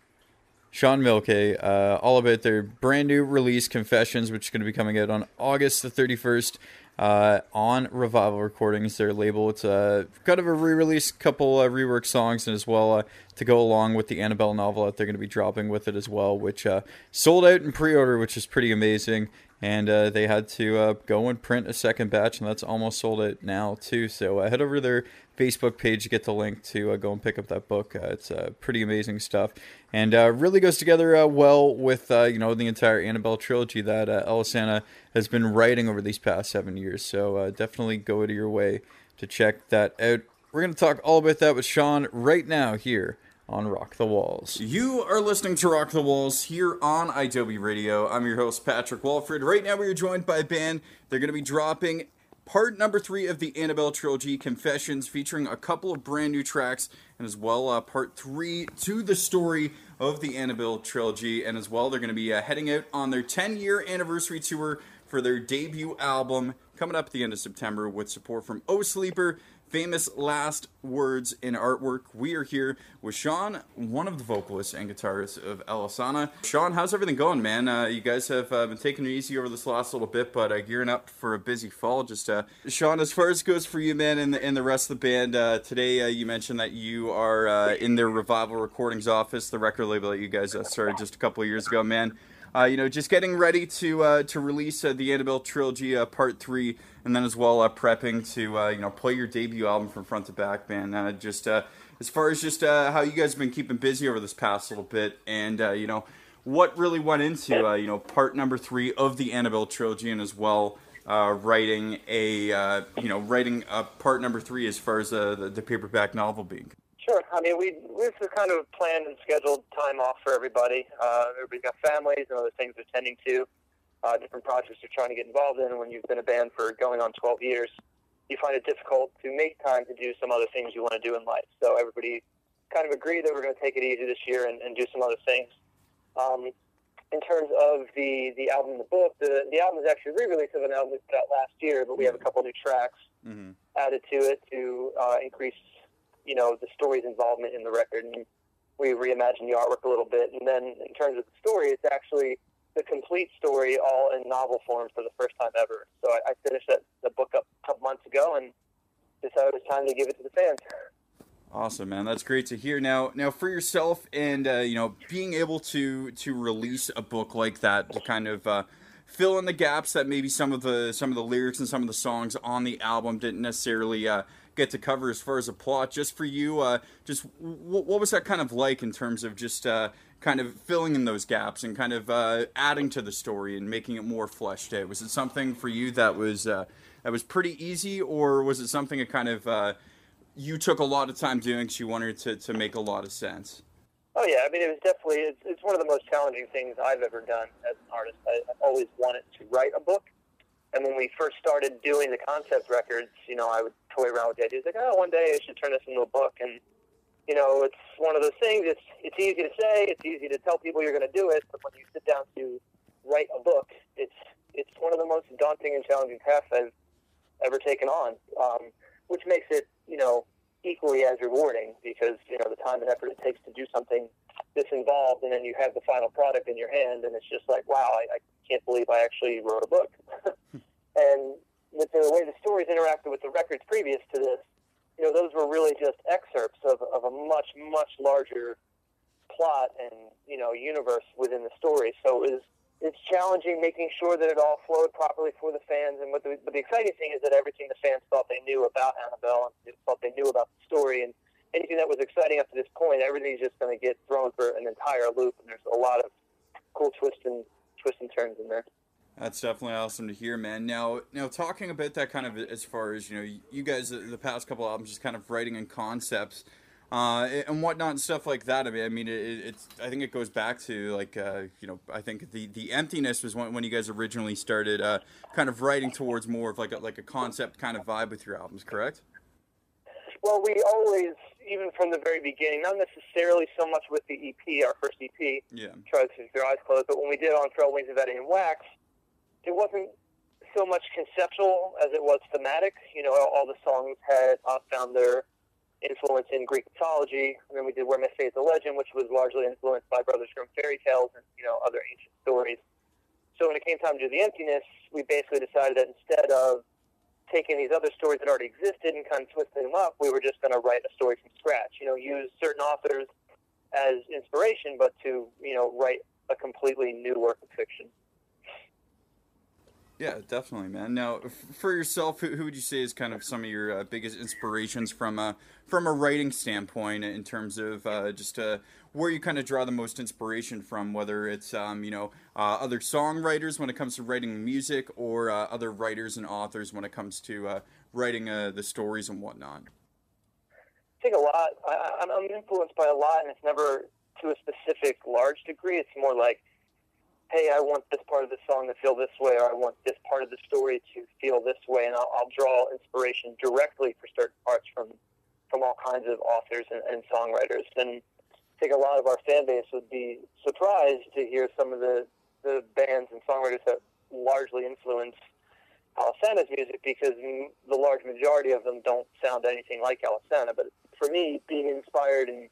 Shawn Milke, uh, all about their brand new release, Confessions, which is going to be coming out on August the 31st uh, on Revival Recordings, their label. It's uh, kind of a re-release, couple uh, rework songs, and as well uh, to go along with the Annabel novel that they're going to be dropping with it as well, which uh, sold out in pre-order, which is pretty amazing. And uh, they had to go and print a second batch, and that's almost sold out now too. So head over to their Facebook page to get the link to uh, go and pick up that book. Uh, it's uh, pretty amazing stuff, and really goes together well with you know the entire Annabel trilogy that uh, Alesana has been writing over these past seven years. So uh, definitely go to your way to check that out. We're going to talk all about that with Shawn right now here on Rock the Walls. You are listening to Rock the Walls here on idobi Radio. I'm your host, Patrick Walford. Right now, we are joined by a band. They're going to be dropping part number three of the Annabel trilogy, Confessions, featuring a couple of brand new tracks, and as well, uh, part three to the story of the Annabel trilogy. And as well, they're going to be uh, heading out on their 10 year anniversary tour for their debut album coming up at the end of September with support from O Sleeper, famous last words in artwork. We are here with Shawn, one of the vocalists and guitarists of Alesana. Shawn, how's everything going, man? Uh, you guys have uh, been taking it easy over this last little bit, but uh, gearing up for a busy fall. Just uh, Shawn, as far as goes for you, man, and the, and the rest of the band, uh, today uh, you mentioned that you are in their Revival Recordings office, the record label that you guys started just a couple of years ago, man uh, you know, just getting ready to uh, to release uh, the Annabel trilogy uh, part three, and then as well uh, prepping to uh, you know play your debut album from front to back, man. just as far as just how you guys have been keeping busy over this past little bit, and you know what really went into you know part number three of the Annabelle trilogy, and as well. writing a you know writing a part number three as far as the, the paperback novel being Sure. I mean, we this is kind of planned and scheduled time off for everybody. Uh, everybody's got families and other things they're tending to, uh, different projects they're trying to get involved in. When you've been a band for going on 12 years, you find it difficult to make time to do some other things you want to do in life. So everybody kind of agreed that we're going to take it easy this year and, and do some other things. Um, in terms of the, the album and the book, the, the album is actually a re-release of an album we put out last year, but we have a couple new tracks mm-hmm. added to it to uh, increase you know, the story's involvement in the record. And we reimagined the artwork a little bit. And then in terms of the story, it's actually the complete story all in novel form for the first time ever. So I, I finished that, the book up a couple months ago and decided it was time to give it to the fans. Awesome, man. That's great to hear. Now, now for yourself, and uh, you know, being able to to release a book like that to kind of uh, fill in the gaps that maybe some of the some of the lyrics and some of the songs on the album didn't necessarily uh, get to cover as far as a plot. Just for you, uh, just w- what was that kind of like in terms of just uh, kind of filling in those gaps and kind of uh, adding to the story and making it more fleshed out? Was it something for you that was uh, that was pretty easy, or was it something that kind of uh, you took a lot of time doing because you wanted to, to make a lot of sense? Oh yeah, I mean it was definitely it's, it's one of the most challenging things I've ever done as an artist. I, I've always wanted to write a book, and when we first started doing the concept records, you know, I would toy around with the ideas like, oh, one day I should turn this into a book. And, you know, it's one of those things. It's, it's easy to say, it's easy to tell people you're going to do it. But when you sit down to write a book, it's, it's one of the most daunting and challenging tasks I've ever taken on, um, which makes it, you know, equally as rewarding because, you know, the time and effort it takes to do something this involved and then you have the final product in your hand and it's just like, wow, I, I can't believe I actually wrote a book. and with the way the stories interacted with the records previous to this, you know, those were really just excerpts of, of a much, much larger plot and, you know, universe within the story. So it was, it's challenging making sure that it all flowed properly for the fans. And what the, but the exciting thing is that everything the fans thought they knew about Annabel and thought they knew about the story and anything that was exciting up to this point, everything's just going to get thrown for an entire loop. And there's a lot of cool twists and twists and turns in there. That's definitely awesome to hear, man. Now, now talking about that kind of as far as you know, you guys the past couple albums just kind of writing in concepts uh, and whatnot and stuff like that. I mean, I mean, it, it's I think it goes back to like uh, you know, I think the the emptiness was when, when you guys originally started uh, kind of writing towards more of like a, like a concept kind of vibe with your albums, correct? Well, we always, even from the very beginning, not necessarily so much with the EP, our first EP, yeah, try to keep your eyes closed, but when we did on Frail Wings of Vanity and Wax, it wasn't so much conceptual as it was thematic. You know, all the songs had uh, found their influence in Greek mythology, and then we did Where Myth Fades to Legend, which was largely influenced by Brothers Grimm fairy tales and you know other ancient stories. So when it came time to do the emptiness, we basically decided that instead of taking these other stories that already existed and kind of twisting them up, we were just going to write a story from scratch. You know, use certain authors as inspiration, but to you know write a completely new work of fiction. Yeah, definitely, man. Now, for yourself, who, who would you say is kind of some of your uh, biggest inspirations from a from a writing standpoint in terms of uh, just uh, where you kind of draw the most inspiration from, whether it's um, you know uh, other songwriters when it comes to writing music, or uh, other writers and authors when it comes to uh, writing the stories and whatnot. I think a lot. I, I'm influenced by a lot, and it's never to a specific large degree. It's more like hey, I want this part of the song to feel this way, or I want this part of the story to feel this way, and I'll, I'll draw inspiration directly for certain parts from from all kinds of authors and, and songwriters. And I think a lot of our fan base would be surprised to hear some of the the bands and songwriters that largely influence Alesana's music because the large majority of them don't sound anything like Alesana. But for me, being inspired and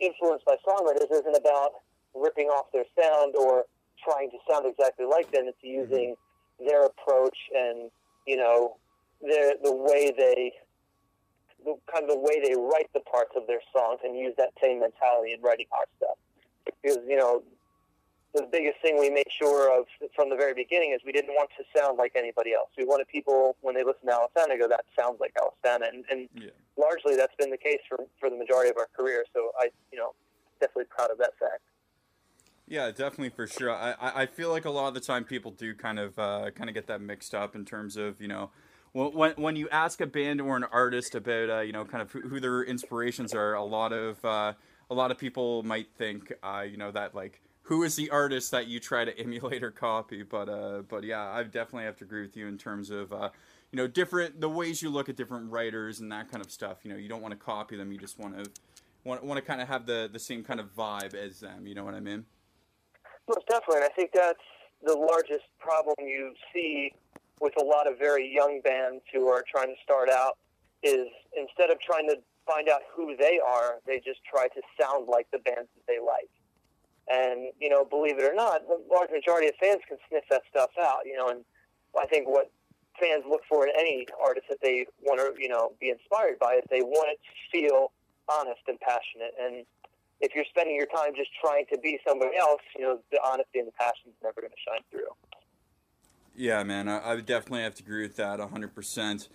influenced by songwriters isn't about ripping off their sound or trying to sound exactly like them. It's mm-hmm. using mm-hmm. their approach and you know their the way they the kind of the way they write the parts of their songs and use that same mentality in writing our stuff. Because you know the biggest thing we made sure of from the very beginning is we didn't want to sound like anybody else. We wanted people when they listen to Alesana go, "That sounds like Alesana," and, and yeah. largely that's been the case for for the majority of our career. So I, you know, definitely proud of that fact. Yeah, definitely for sure. I, I feel like a lot of the time people do kind of uh, kind of get that mixed up in terms of you know when when you ask a band or an artist about uh, you know kind of who, their inspirations are, a lot of uh, a lot of people might think uh, you know that like who is the artist that you try to emulate or copy. But uh, but yeah, I definitely have to agree with you in terms of uh, you know different the ways you look at different writers and that kind of stuff. You know, you don't want to copy them. You just want to want, want to kind of have the the same kind of vibe as them. You know what I mean? Most definitely. And I think that's the largest problem you see with a lot of very young bands who are trying to start out is instead of trying to find out who they are, they just try to sound like the bands that they like. And, you know, believe it or not, the large majority of fans can sniff that stuff out, you know, and I think what fans look for in any artist that they want to, you know, be inspired by is they want it to feel honest and passionate. And if you're spending your time just trying to be somebody else, you know, the honesty and the passion is never going to shine through. Yeah, man, I, I would definitely have to agree with that 100%.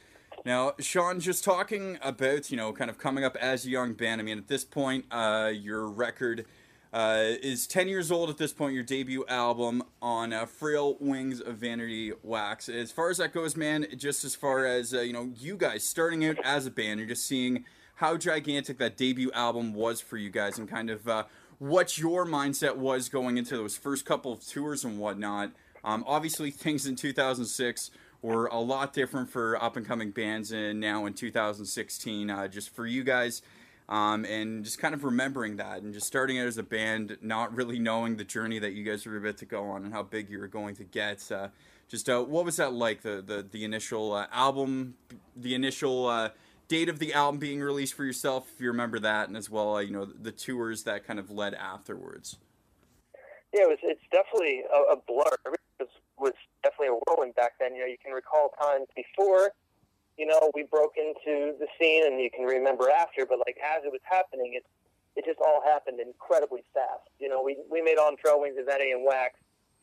Now, Shawn, just talking about, you know, kind of coming up as a young band, I mean, at this point, uh, your record uh, is 10 years old at this point, your debut album on uh, Frail Wings of Vanity Wax. As far as that goes, man, just as far as, uh, you know, you guys starting out as a band, you're just seeing how gigantic that debut album was for you guys and kind of uh, what your mindset was going into those first couple of tours and whatnot. Um, obviously, things in 2006 were a lot different for up and coming bands, and now in 2016, uh, just for you guys. Um, and just kind of remembering that and just starting out as a band, not really knowing the journey that you guys were about to go on and how big you were going to get. Uh, just uh, what was that like? The the the initial uh, album, the initial uh, date of the album being released for yourself, if you remember that, and as well, uh, you know, the tours that kind of led afterwards. Yeah, it was. It's definitely a, a blur. It was, was definitely a whirlwind back then. You know, you can recall times before, you know, we broke into the scene, and you can remember after. But like as it was happening, it it just all happened incredibly fast. You know, we we made on Frail Wings, Vanity, and Wax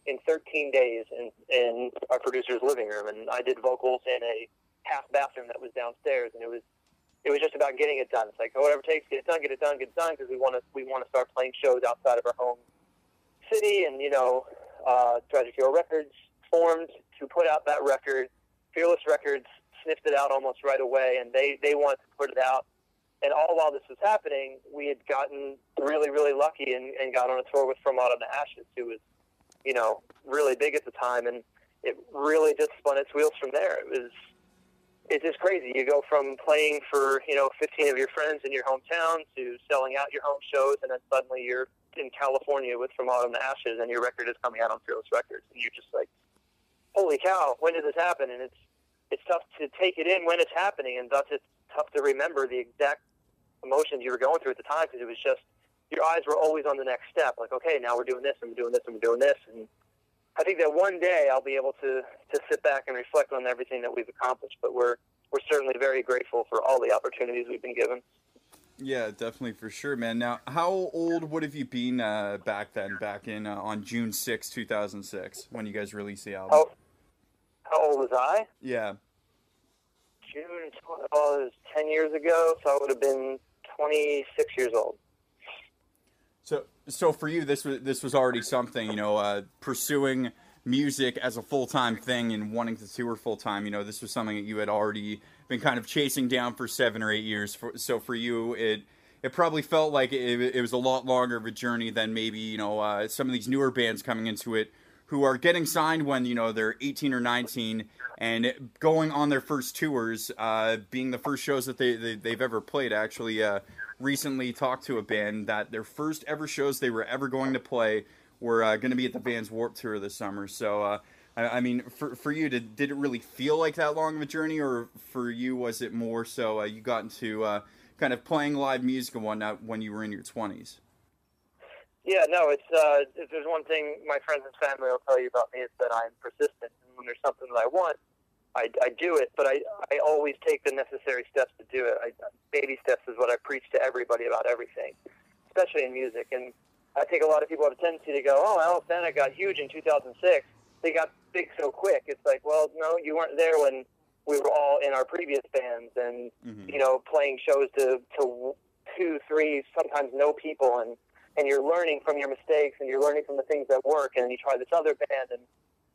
in 13 days in in our producer's living room, and I did vocals in a half bathroom that was downstairs, and it was it was just about getting it done. It's like whatever it takes, get it done, get it done, get it done, because we want to we want to start playing shows outside of our home city, and you know, uh, Tragic Hero Records formed to put out that record. Fearless Records sniffed it out almost right away, and they they wanted to put it out. And all while this was happening, we had gotten really, really lucky and, and got on a tour with From Autumn to Ashes, who was, you know, really big at the time, and it really just spun its wheels from there. It was it's just crazy. You go from playing for you know 15 of your friends in your hometown to selling out your home shows, and then suddenly you're in California with From Autumn to Ashes, and your record is coming out on Fearless Records, and you're just like, holy cow, when did this happen? And it's it's tough to take it in when it's happening, and thus it's tough to remember the exact emotions you were going through at the time because it was just your eyes were always on the next step. Like, okay, now we're doing this, and we're doing this, and we're doing this, and think that one day I'll be able to to sit back and reflect on everything that we've accomplished. But we're we're certainly very grateful for all the opportunities we've been given. Yeah, definitely for sure, man. Now, how old would have you been uh, back then? Back in uh, on June 6, two thousand six, when you guys released the album? How how old was I? Yeah. June oh, it was ten years ago, so I would have been twenty six years old. So, so for you, this was this was already something, you know, uh, pursuing music as a full time thing and wanting to tour full time. You know, this was something that you had already been kind of chasing down for seven or eight years. For, so for you, it it probably felt like it, it was a lot longer of a journey than maybe you know uh, some of these newer bands coming into it who are getting signed when you know they're 18 or 19 and going on their first tours, uh, being the first shows that they, they have ever played. Actually, uh, recently talked to a band that their first ever shows they were ever going to play were uh, going to be at the Vans Warped Tour this summer. So, uh, I, I, mean, for for you, did did it really feel like that long of a journey, or for you was it more so uh, you got into uh, kind of playing live music and whatnot when you were in your 20s? Yeah, no, it's uh, if there's one thing my friends and family will tell you about me, it's that I'm persistent. And when there's something that I want, I, I do it, but I, I always take the necessary steps to do it. I, baby steps is what I preach to everybody about everything, especially in music. And I think a lot of people have a tendency to go, oh, Stanek got huge in 2006. They got big so quick. It's like, well, no, you weren't there when we were all in our previous bands and, mm-hmm. you know, playing shows to, to two, three, sometimes no people. And, and you're learning from your mistakes and you're learning from the things that work and you try this other band and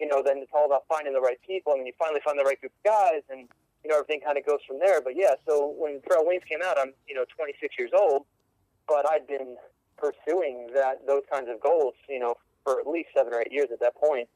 you know then it's all about finding the right people and then you finally find the right group of guys and you know everything kind of goes from there. But yeah so when Frail Wings came out I'm you know 26 years old but I'd been pursuing that those kinds of goals you know for at least seven or eight years at that point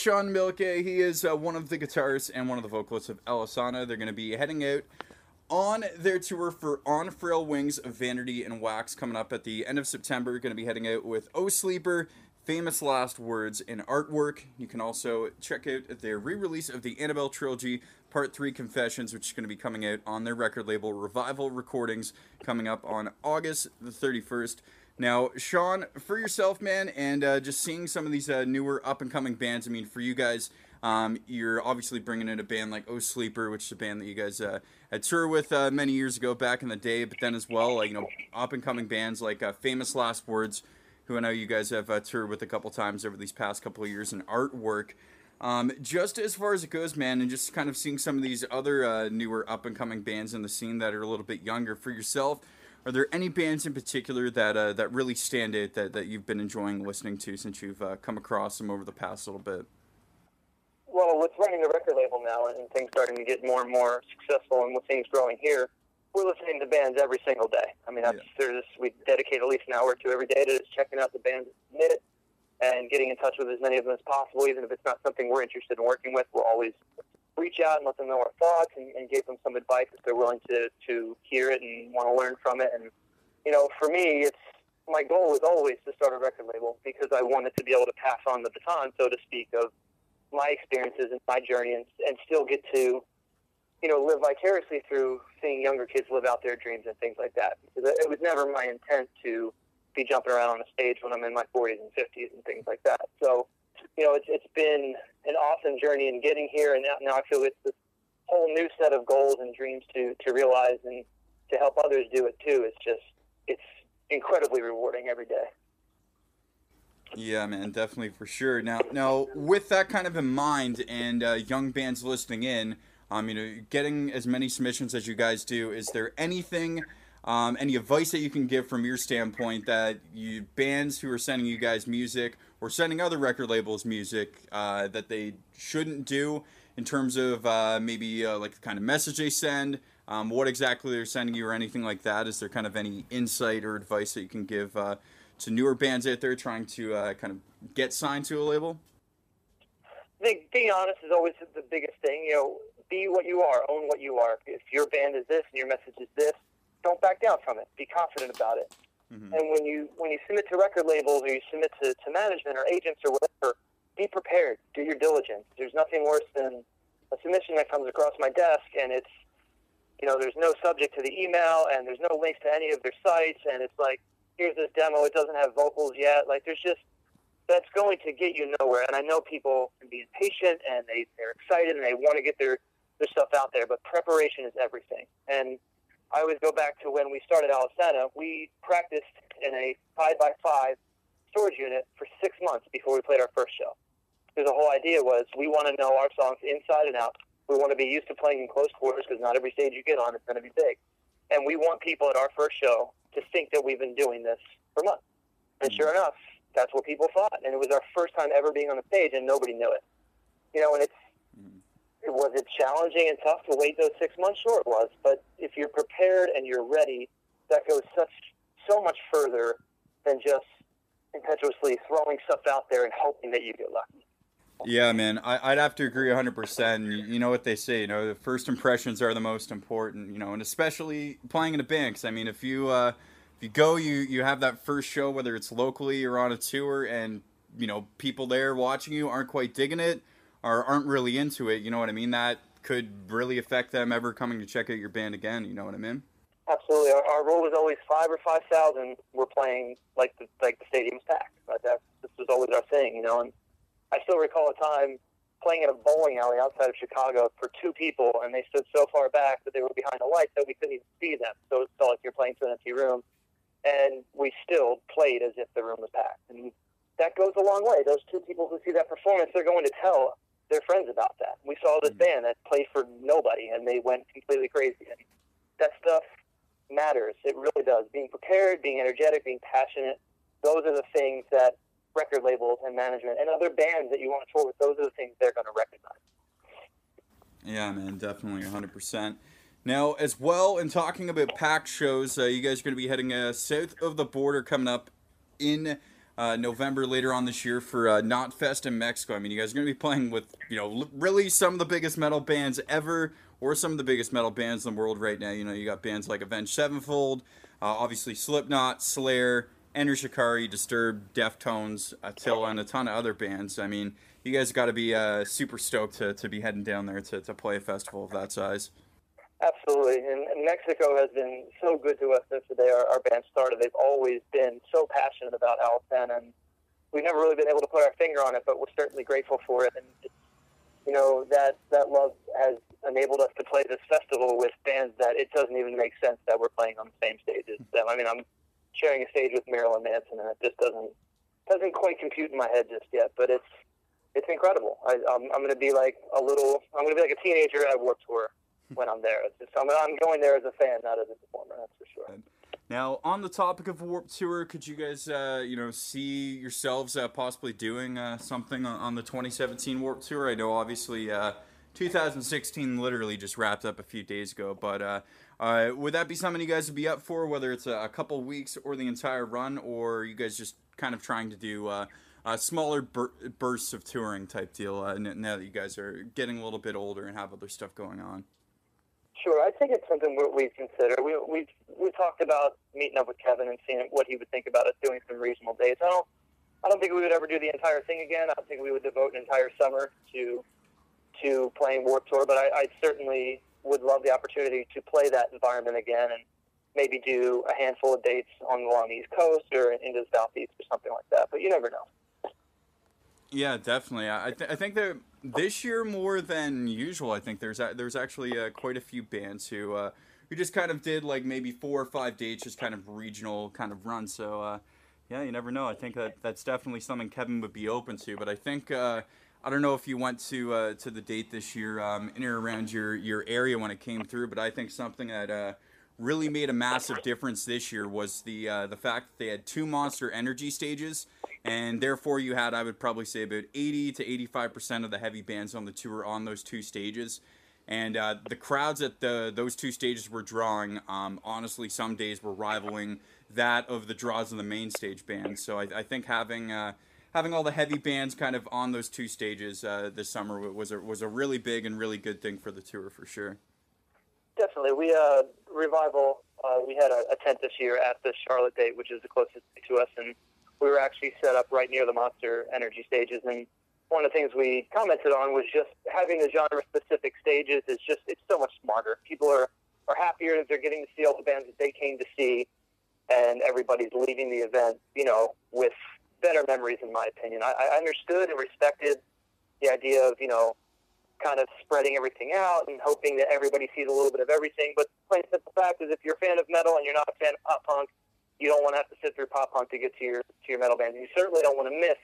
Shawn Milke. He is uh, one of the guitarists and one of the vocalists of Alesana. They're going to be heading out on their tour for On Frail Wings of Vanity and Wax coming up at the end of September. Going to be heading out with O'Sleeper, Famous Last Words, and Artwork. You can also check out their re release of the Annabel Trilogy Part 3 Confessions, which is going to be coming out on their record label Revival Recordings coming up on August the 31st. Now, Shawn, for yourself, man, and uh, just seeing some of these uh, newer up and coming bands, I mean, for you guys, um, you're obviously bringing in a band like O'Sleeper, which is a band that you guys uh, had toured with uh, many years ago back in the day, but then as well, like, you know, up and coming bands like uh, Famous Last Words, who I know you guys have uh, toured with a couple times over these past couple of years, and artwork. Um, just as far as it goes, man, and just kind of seeing some of these other newer up and coming bands in the scene that are a little bit younger for yourself. Are there any bands in particular that uh, that really stand out that, that you've been enjoying listening to since you've uh, come across them over the past little bit? Well, with running a record label now and things starting to get more and more successful and with things growing here, we're listening to bands every single day. I mean, that's, there's, we dedicate at least an hour or two every day to just checking out the bands that and getting in touch with as many of them as possible. Even if it's not something we're interested in working with, we'll always reach out and let them know our thoughts and, and give them some advice if they're willing to, to hear it and want to learn from it. And, you know, for me, it's my goal is always to start a record label because I wanted to be able to pass on the baton, so to speak, of my experiences and my journey and, and still get to, you know, live vicariously through seeing younger kids live out their dreams and things like that. Because it was never my intent to be jumping around on a stage when I'm in my 40s and 50s and things like that. So, you know, it's, it's been an awesome journey in getting here, and now, I feel it's this whole new set of goals and dreams to, to realize and to help others do it too. It's just, it's incredibly rewarding every day. Yeah, man, definitely for sure. Now, now with that kind of in mind, and uh, young bands listening in, um, you know, getting as many submissions as you guys do, is there anything, um, any advice that you can give from your standpoint that you bands who are sending you guys music or sending other record labels music uh, that they shouldn't do in terms of uh, maybe uh, like the kind of message they send, um, what exactly they're sending you, or anything like that? Is there kind of any insight or advice that you can give? Uh, to newer bands out there trying to uh, kind of get signed to a label? I think being honest is always the biggest thing. You know, be what you are, own what you are. If your band is this and your message is this, don't back down from it. Be confident about it. Mm-hmm. And when you when you submit to record labels or you submit to, to management or agents or whatever, be prepared. Do your diligence. There's nothing worse than a submission that comes across my desk and it's you know there's no subject to the email and there's no links to any of their sites and it's like here's this demo. It doesn't have vocals yet. Like there's just that's going to get you nowhere. And I know people can be impatient and they they're excited and they want to get their their stuff out there, but preparation is everything. And I always go back to when we started Alesana. We practiced in a five by five storage unit for six months before we played our first show. Because the whole idea was we want to know our songs inside and out. We want to be used to playing in close quarters because not every stage you get on is going to be big. And we want people at our first show to think that we've been doing this for months. And sure mm-hmm. enough, that's what people thought. And it was our first time ever being on the stage, and nobody knew it. You know, and it's it was it challenging and tough to wait those six months. Sure, it was. But if you're prepared and you're ready, that goes such so much further than just impetuously throwing stuff out there and hoping that you get lucky. Yeah, man, I, would have to agree 100%. You know what they say, you know, the first impressions are the most important, you know, and especially playing in a. Cause, I mean, if you, uh, if you go, you, you have that first show, whether it's locally or on a tour, and, you know, people there watching you aren't quite digging it or aren't really into it, you know what I mean? That could really affect them ever coming to check out your band again, you know what I mean? Absolutely. Our, our rule was always five or 5,000 we're playing like the, like the stadium's packed. But that, this was always our thing, you know, and I still recall a time playing in a bowling alley outside of Chicago for two people, and they stood so far back that they were behind the lights that we couldn't even see them. So it felt like you're playing to an empty room, and we still played as if the room was packed. And that goes a long way. Those two people who see that performance, they're going to tell their friends about that. We saw this band that played for nobody, and they went completely crazy. And that stuff matters. It really does. Being prepared, being energetic, being passionate. Those are the things that record labels and management and other bands that you want to tour with. Those are the things they're going to recognize. Yeah, man, definitely 100%. Now, as well, in talking about packed shows, uh, you guys are going to be heading uh, south of the border coming up in uh, November later on this year for uh, Knotfest in Mexico. I mean, you guys are going to be playing with, you know, really some of the biggest metal bands ever, or some of the biggest metal bands in the world right now. You know, you got bands like Avenged Sevenfold, uh, obviously Slipknot, Slayer, Enter Shikari, Disturbed, Deftones, Attila, and a ton of other bands. I mean, you guys got to be uh, super stoked to, to be heading down there to, to play a festival of that size. Absolutely, and, Mexico has been so good to us since the day our, our band started. They've always been so passionate about Alcen, and we've never really been able to put our finger on it, but we're certainly grateful for it. And you know that that love has enabled us to play this festival with bands that it doesn't even make sense that we're playing on the same stages. I mean, I'm sharing a stage with Marilyn Manson, and it just doesn't doesn't quite compute in my head just yet. But it's it's incredible. I, I'm I'm going to be like a little. I'm going to be like a teenager at Warped Tour when I'm there. It's just, I'm, I'm going there as a fan, not as a performer. That's for sure. Now, on the topic of Warped Tour, could you guys, uh, you know, see yourselves uh, possibly doing uh, something on, the 2017 Warped Tour? I know, obviously, uh, 2016 literally just wrapped up a few days ago, but uh, uh, would that be something you guys would be up for, whether it's a, a couple weeks or the entire run, or you guys just kind of trying to do smaller bur- bursts of touring type deal now that you guys are getting a little bit older and have other stuff going on? Sure, I think it's something we'd consider. We we we talked about meeting up with Kevin and seeing what he would think about us doing some regional dates. I don't I don't think we would ever do the entire thing again. I don't think we would devote an entire summer to to playing Warped Tour, but I, I certainly would love the opportunity to play that environment again and maybe do a handful of dates on along the East Coast or into the Southeast or something like that. But you never know. Yeah, definitely. I, th- I think that this year more than usual. I think there's a- there's actually uh, quite a few bands who uh, who just kind of did like maybe four or five dates, just kind of regional kind of run. So uh, yeah, you never know. I think that that's definitely something Kevin would be open to. But I think uh, I don't know if you went to uh, to the date this year um, in or around your your area when it came through, but I think something that uh, really made a massive difference this year was the uh, the fact that they had two Monster Energy stages, and therefore you had I would probably say about 80 to 85 percent of the heavy bands on the tour on those two stages. And uh, the crowds at the those two stages were drawing, um, honestly, some days were rivaling that of the draws of the main stage bands. So I, I think having uh, having all the heavy bands kind of on those two stages uh, this summer was a, was a really big and really good thing for the tour for sure. Definitely, we uh, revival. Uh, we had a, a, tent this year at the Charlotte date, which is the closest to us, and we were actually set up right near the Monster Energy stages. And one of the things we commented on was just having the genre-specific stages is just it's so much smarter. People are are happier that they're getting to see all the bands that they came to see, and everybody's leaving the event, you know, with better memories, in my opinion. I, I understood and respected the idea of, you know, kind of spreading everything out and hoping that everybody sees a little bit of everything. But plain simple fact is, if you're a fan of metal and you're not a fan of pop punk, you don't want to have to sit through pop punk to get to your to your metal band. You certainly don't want to miss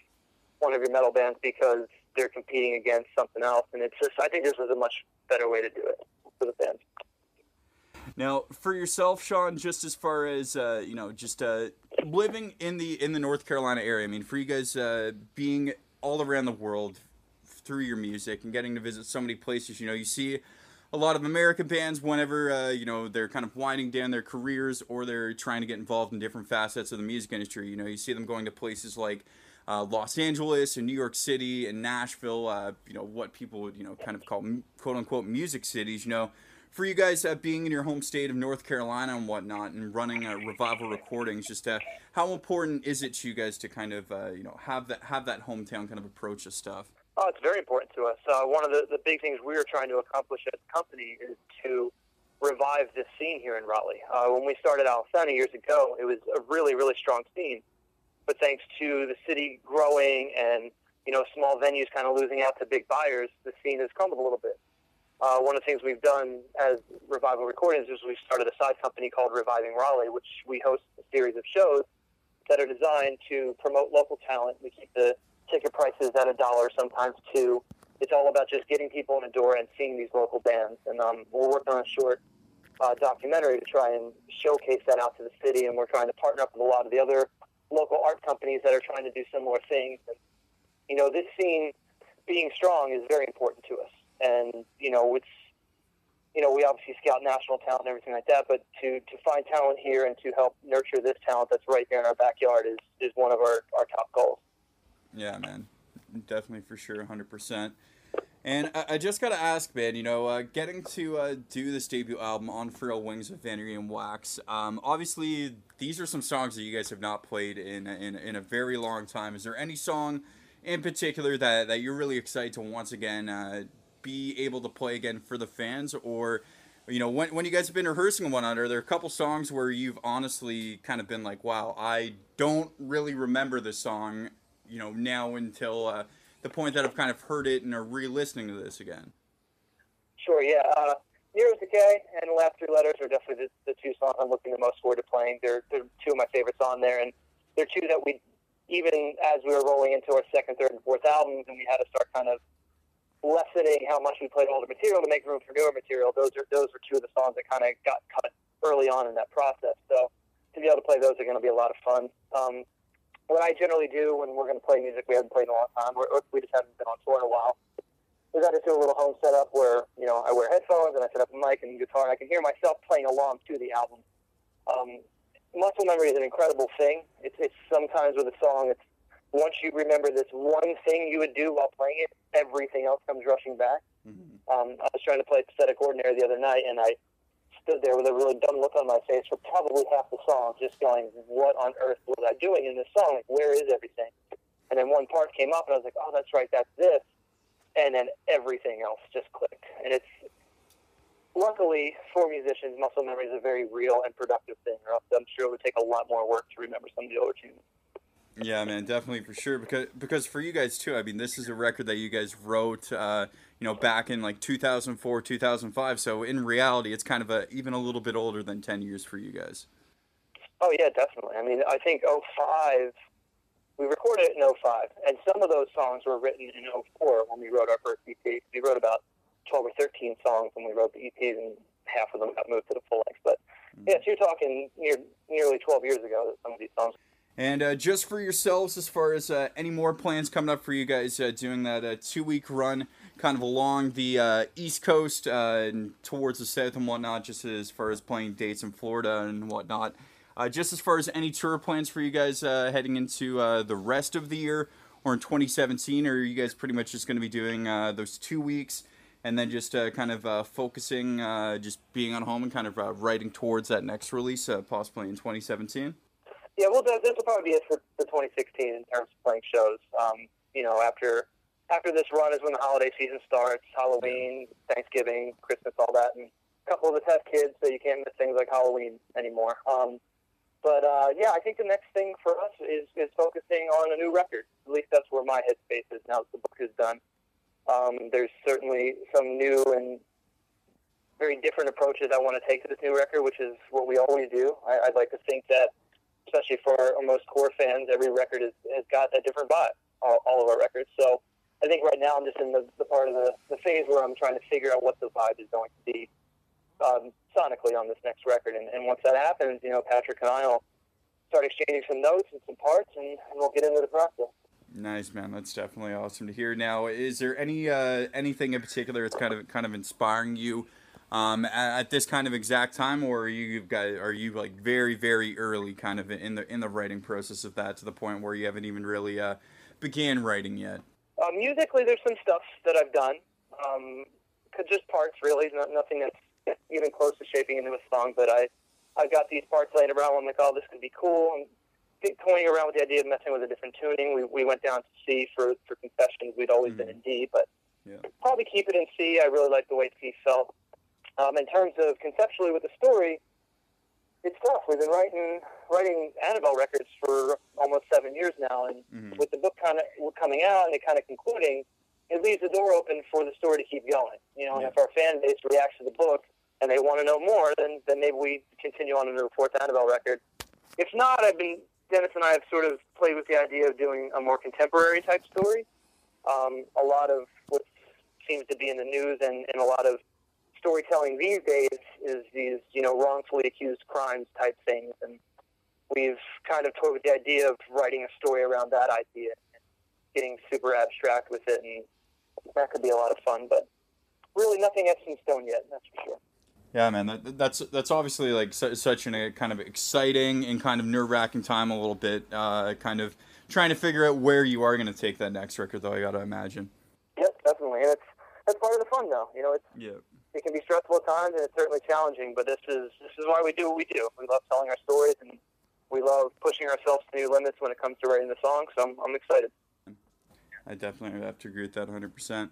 one of your metal bands because they're competing against something else. And it's just, I think this is a much better way to do it for the fans. Now, for yourself, Shawn, just as far as uh, you know, just uh, living in the in the North Carolina area. I mean, for you guys uh, being all around the world through your music and getting to visit so many places, you know, you see a lot of American bands whenever uh, you know they're kind of winding down their careers or they're trying to get involved in different facets of the music industry. You know, you see them going to places like uh, Los Angeles and New York City and Nashville. Uh, you know, what people would you know kind of call quote unquote music cities. You know, for you guys uh, being in your home state of North Carolina and whatnot, and running revival recordings, just uh, how important is it to you guys to kind of uh, you know have that have that hometown kind of approach of stuff? Oh, it's very important to us. Uh, one of the, the big things we are trying to accomplish as a company is to revive this scene here in Raleigh. Uh, when we started Alesana years ago, it was a really, really strong scene. But thanks to the city growing and you know, small venues kind of losing out to big buyers, the scene has crumbled a little bit. Uh, one of the things we've done as Revival Recordings is we've started a side company called Reviving Raleigh, which we host a series of shows that are designed to promote local talent. We keep the ticket prices at a dollar, sometimes two. It's all about just getting people in the door and seeing these local bands. And um, we're working on a short uh, documentary to try and showcase that out to the city. And we're trying to partner up with a lot of the other local art companies that are trying to do similar things. And, you know, this scene being strong is very important to us. And, you know, it's, you know, we obviously scout national talent and everything like that, but to, to find talent here and to help nurture this talent that's right there in our backyard is, is one of our, our top goals. Yeah, man. Definitely for sure, 100%. And I, just got to ask, man, you know, uh, getting to uh, do this debut album on Frail Wings with Vanity and Wax, um, obviously these are some songs that you guys have not played in, in, in a very long time. Is there any song in particular that, that you're really excited to once again uh, be able to play again for the fans? Or, you know, when, when you guys have been rehearsing and whatnot, are a couple songs where you've honestly kind of been like, wow, I don't really remember this song, you know, now until uh, the point that I've kind of heard it and are re-listening to this again? Sure, yeah. Uh, Nero's Decay and Last Three Letters are definitely the, the two songs I'm looking the most forward to playing. They're, they're two of my favorites on there, and they're two that we, even as we were rolling into our second, third, and fourth albums, and we had to start kind of lessening how much we played older material to make room for newer material. Those are those were two of the songs that kind of got cut early on in that process. So to be able to play those are going to be a lot of fun. Um, what I generally do when we're going to play music we haven't played in a long time, or we just haven't been on tour in a while, is I just do a little home setup where you know I wear headphones and I set up a mic and guitar and I can hear myself playing along to the album. Um, muscle memory is an incredible thing. It's, it's sometimes with a song, it's once you remember this one thing you would do while playing it, everything else comes rushing back. Mm-hmm. Um, I was trying to play Pathetic Ordinary the other night, and I stood there with a really dumb look on my face for probably half the song, just going, "What on earth was I doing in this song? Like, where is everything?" And then one part came up, and I was like, "Oh, that's right, that's this," and then everything else just clicked. And it's luckily for musicians, muscle memory is a very real and productive thing. Or else I'm sure it would take a lot more work to remember some of the older tunes. Yeah, man, definitely for sure. Because because for you guys too, I mean, this is a record that you guys wrote, uh, you know, back in like 2004, 2005. So in reality, it's kind of a even a little bit older than 10 years for you guys. Oh yeah, definitely. I mean, I think 05, we recorded it in 05, and some of those songs were written in 04 when we wrote our first EP. We wrote about 12 or 13 songs when we wrote the EPs, and half of them got moved to the full length. But mm-hmm. yeah, so you're talking near, nearly 12 years ago that some of these songs and uh, just for yourselves, as far as uh, any more plans coming up for you guys, uh, doing that uh, two week run kind of along the uh, East Coast uh, and towards the South and whatnot, just as far as playing dates in Florida and whatnot. Uh, just as far as any tour plans for you guys uh, heading into uh, the rest of the year or in 2017, or are you guys pretty much just going to be doing those two weeks and then just kind of focusing, just being on home and kind of writing towards that next release, possibly in 2017? Yeah, well, this will probably be it for, for 2016 in terms of playing shows. Um, you know, after after this run is when the holiday season starts, Halloween, Thanksgiving, Christmas, all that, and a couple of us have kids, so you can't miss things like Halloween anymore. Um, but uh, yeah, I think the next thing for us is is focusing on a new record. At least that's where my headspace is now that the book is done. Um, there's certainly some new and very different approaches I want to take to this new record, which is what we always do. I, I'd like to think that especially for our most core fans, every record is, has got a different vibe, all, all of our records. So I think right now I'm just in the, the part of the, the phase where I'm trying to figure out what the vibe is going to be um, sonically on this next record. And, and once that happens, you know, Patrick and I will start exchanging some notes and some parts, and, and we'll get into the process. Nice man, that's definitely awesome to hear. Now, is there any uh, anything in particular that's kind of kind of inspiring you um, at, at, this kind of exact time, or are you guys are you like very very early kind of in the in the writing process of that to the point where you haven't even really uh, began writing yet? Uh, musically, there's some stuff that I've done, um, just parts really, not, nothing that's even close to shaping into a song. But I I've got these parts laying around. I'm like, oh, this could be cool. I'm toying around with the idea of messing with a different tuning. We we went down to C for for Confessions. We'd always mm. been in D, but yeah. probably keep it in C. I really like the way C felt. Um, in terms of conceptually with the story, it's tough. We've been writing writing Annabel records for almost seven years now, and Mhm. with the book kind of coming out and it kind of concluding, it leaves the door open for the story to keep going. You know, Yeah. and if our fan base reacts to the book and they want to know more, then then maybe we continue on in the fourth Annabel record. If not, I've been Dennis and I have sort of played with the idea of doing a more contemporary type story. Um, a lot of what seems to be in the news and, and a lot of storytelling these days is these, you know, wrongfully accused crimes type things. And we've kind of toyed with the idea of writing a story around that idea, and getting super abstract with it, and that could be a lot of fun. But really, nothing etched in stone yet. That's for sure. Yeah, man, that, that's that's obviously like su- such an, a kind of exciting and kind of nerve wracking time a little bit. Uh, kind of trying to figure out where you are going to take that next record, though. I got to imagine. Yep, definitely, and it's that's part of the fun, though. You know, it's Yeah. It can be stressful at times, and it's certainly challenging. But this is this is why we do what we do. We love telling our stories, and we love pushing ourselves to new limits when it comes to writing the songs. So I'm, I'm excited. I definitely have to agree with that 100%.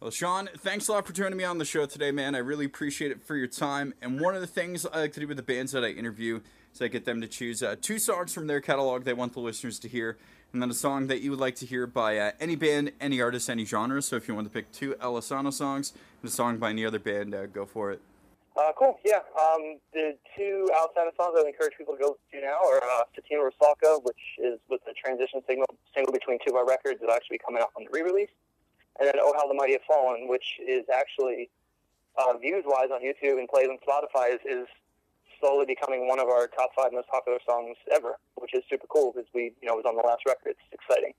Well, Shawn, thanks a lot for joining me on the show today, man. I really appreciate it for your time. And one of the things I like to do with the bands that I interview is I get them to choose uh, two songs from their catalog they want the listeners to hear, and then a song that you would like to hear by uh, any band, any artist, any genre. So if you want to pick two Alesana songs and a song by any other band, uh, go for it. Uh, cool. Yeah. Um, the two outside songs I would encourage people to go to now are uh, Fatima Rusalka, which is with the transition signal single between two of our records that actually coming out on the re-release, and then Oh How the Mighty Have Fallen, which is actually uh, views-wise on YouTube and plays on Spotify is, is slowly becoming one of our top five most popular songs ever, which is super cool because we, you know, it was on the last record. It's exciting.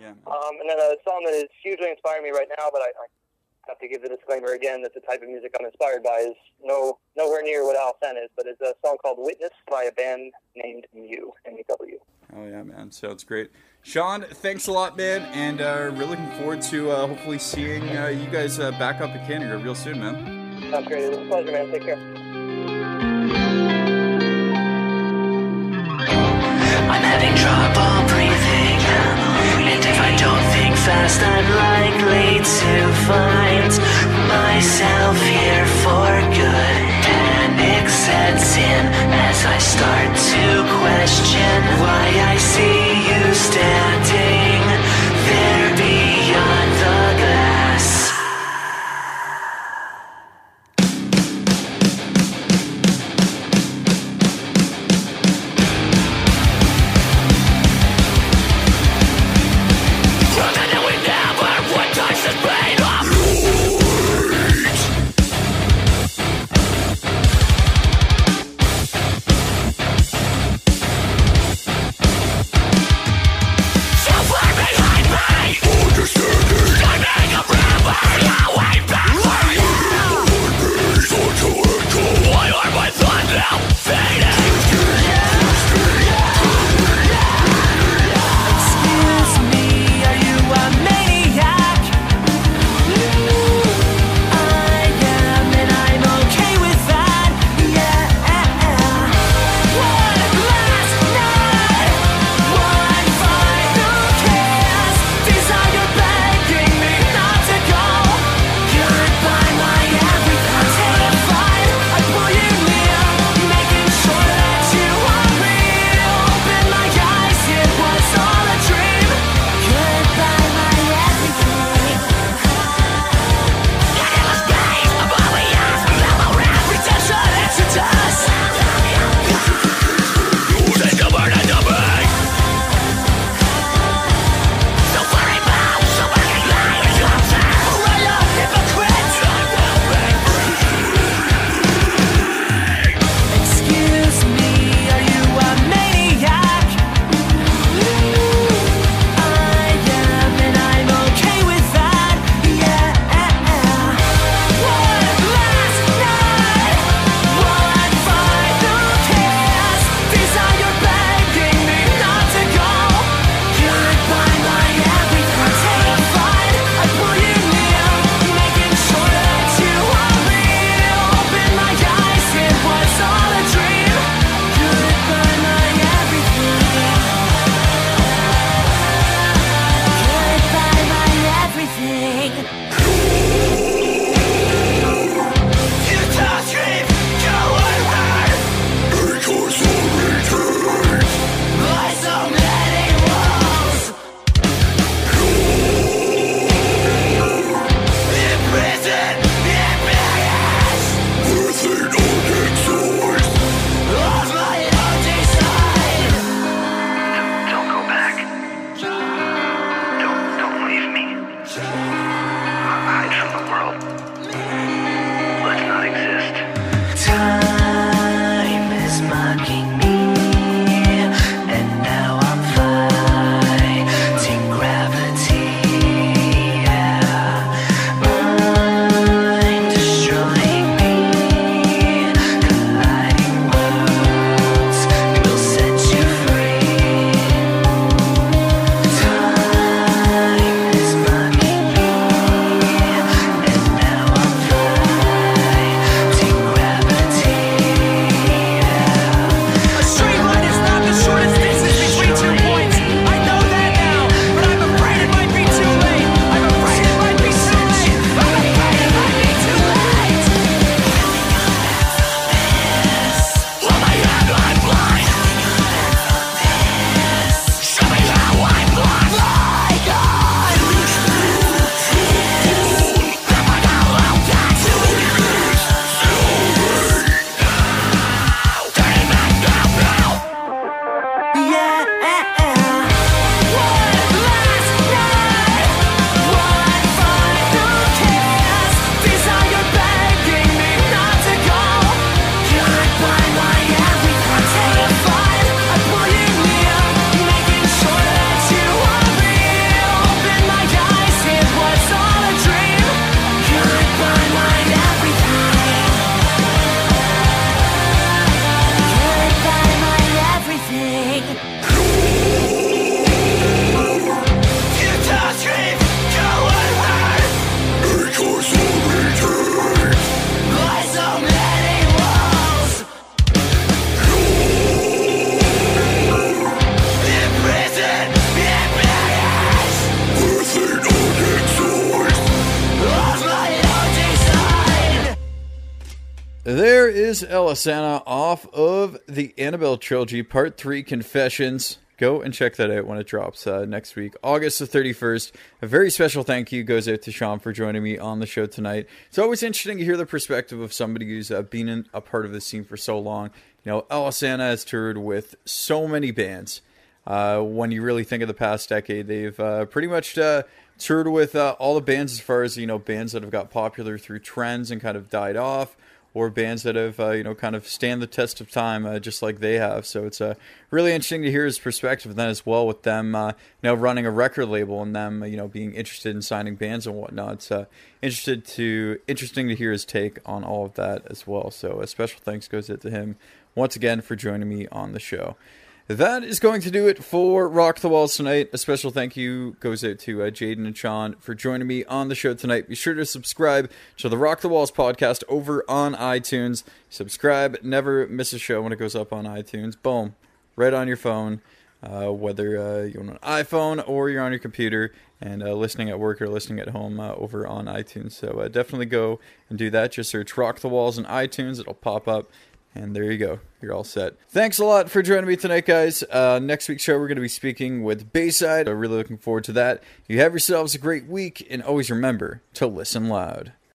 Yeah. Um, and then a song that is hugely inspiring me right now, but I, I have to give the disclaimer again that the type of music I'm inspired by is no nowhere near what Al Sen is, but it's a song called Witness by a band named Mew, M-E-W. Oh yeah, man. Sounds great. Shawn, thanks a lot, man, and uh, really looking forward to uh, hopefully seeing uh, you guys uh, back up in Canada real soon, man. Sounds great. It was a pleasure, man. Take care. I'm having trouble breathing. And if I don't think fast, I'm likely to find myself here for good. Panic sets in as I start to question why I is Alesana off of the Annabel trilogy, Part 3 Confessions. Go and check that out when it drops uh, next week, August the 31st. A very special thank you goes out to Shawn for joining me on the show tonight. It's always interesting to hear the perspective of somebody who's uh, been in, a part of the scene for so long. You know, Alesana has toured with so many bands. Uh, when you really think of the past decade, they've uh, pretty much uh, toured with uh, all the bands as far as, you know, bands that have got popular through trends and kind of died off or bands that have uh, you know kind of stand the test of time uh, just like they have. So it's uh, really interesting to hear his perspective then as well with them uh, running a record label and them you know being interested in signing bands and whatnot. It's uh, interested to interesting to hear his take on all of that as well. So a special thanks goes out to him once again for joining me on the show. That is going to do it for Rock the Walls tonight. A special thank you goes out to uh, Jayden and Shawn for joining me on the show tonight. Be sure to subscribe to the Rock the Walls podcast over on iTunes. Subscribe, never miss a show when it goes up on iTunes. Boom, right on your phone, uh, whether uh, you're on an iPhone or you're on your computer and uh, listening at work or listening at home uh, over on iTunes. So uh, definitely go and do that. Just search Rock the Walls on iTunes, it'll pop up. And there you go. You're all set. Thanks a lot for joining me tonight, guys. Uh, next week's show, we're going to be speaking with Bayside. I'm really looking forward to that. You have yourselves a great week, and always remember to listen loud.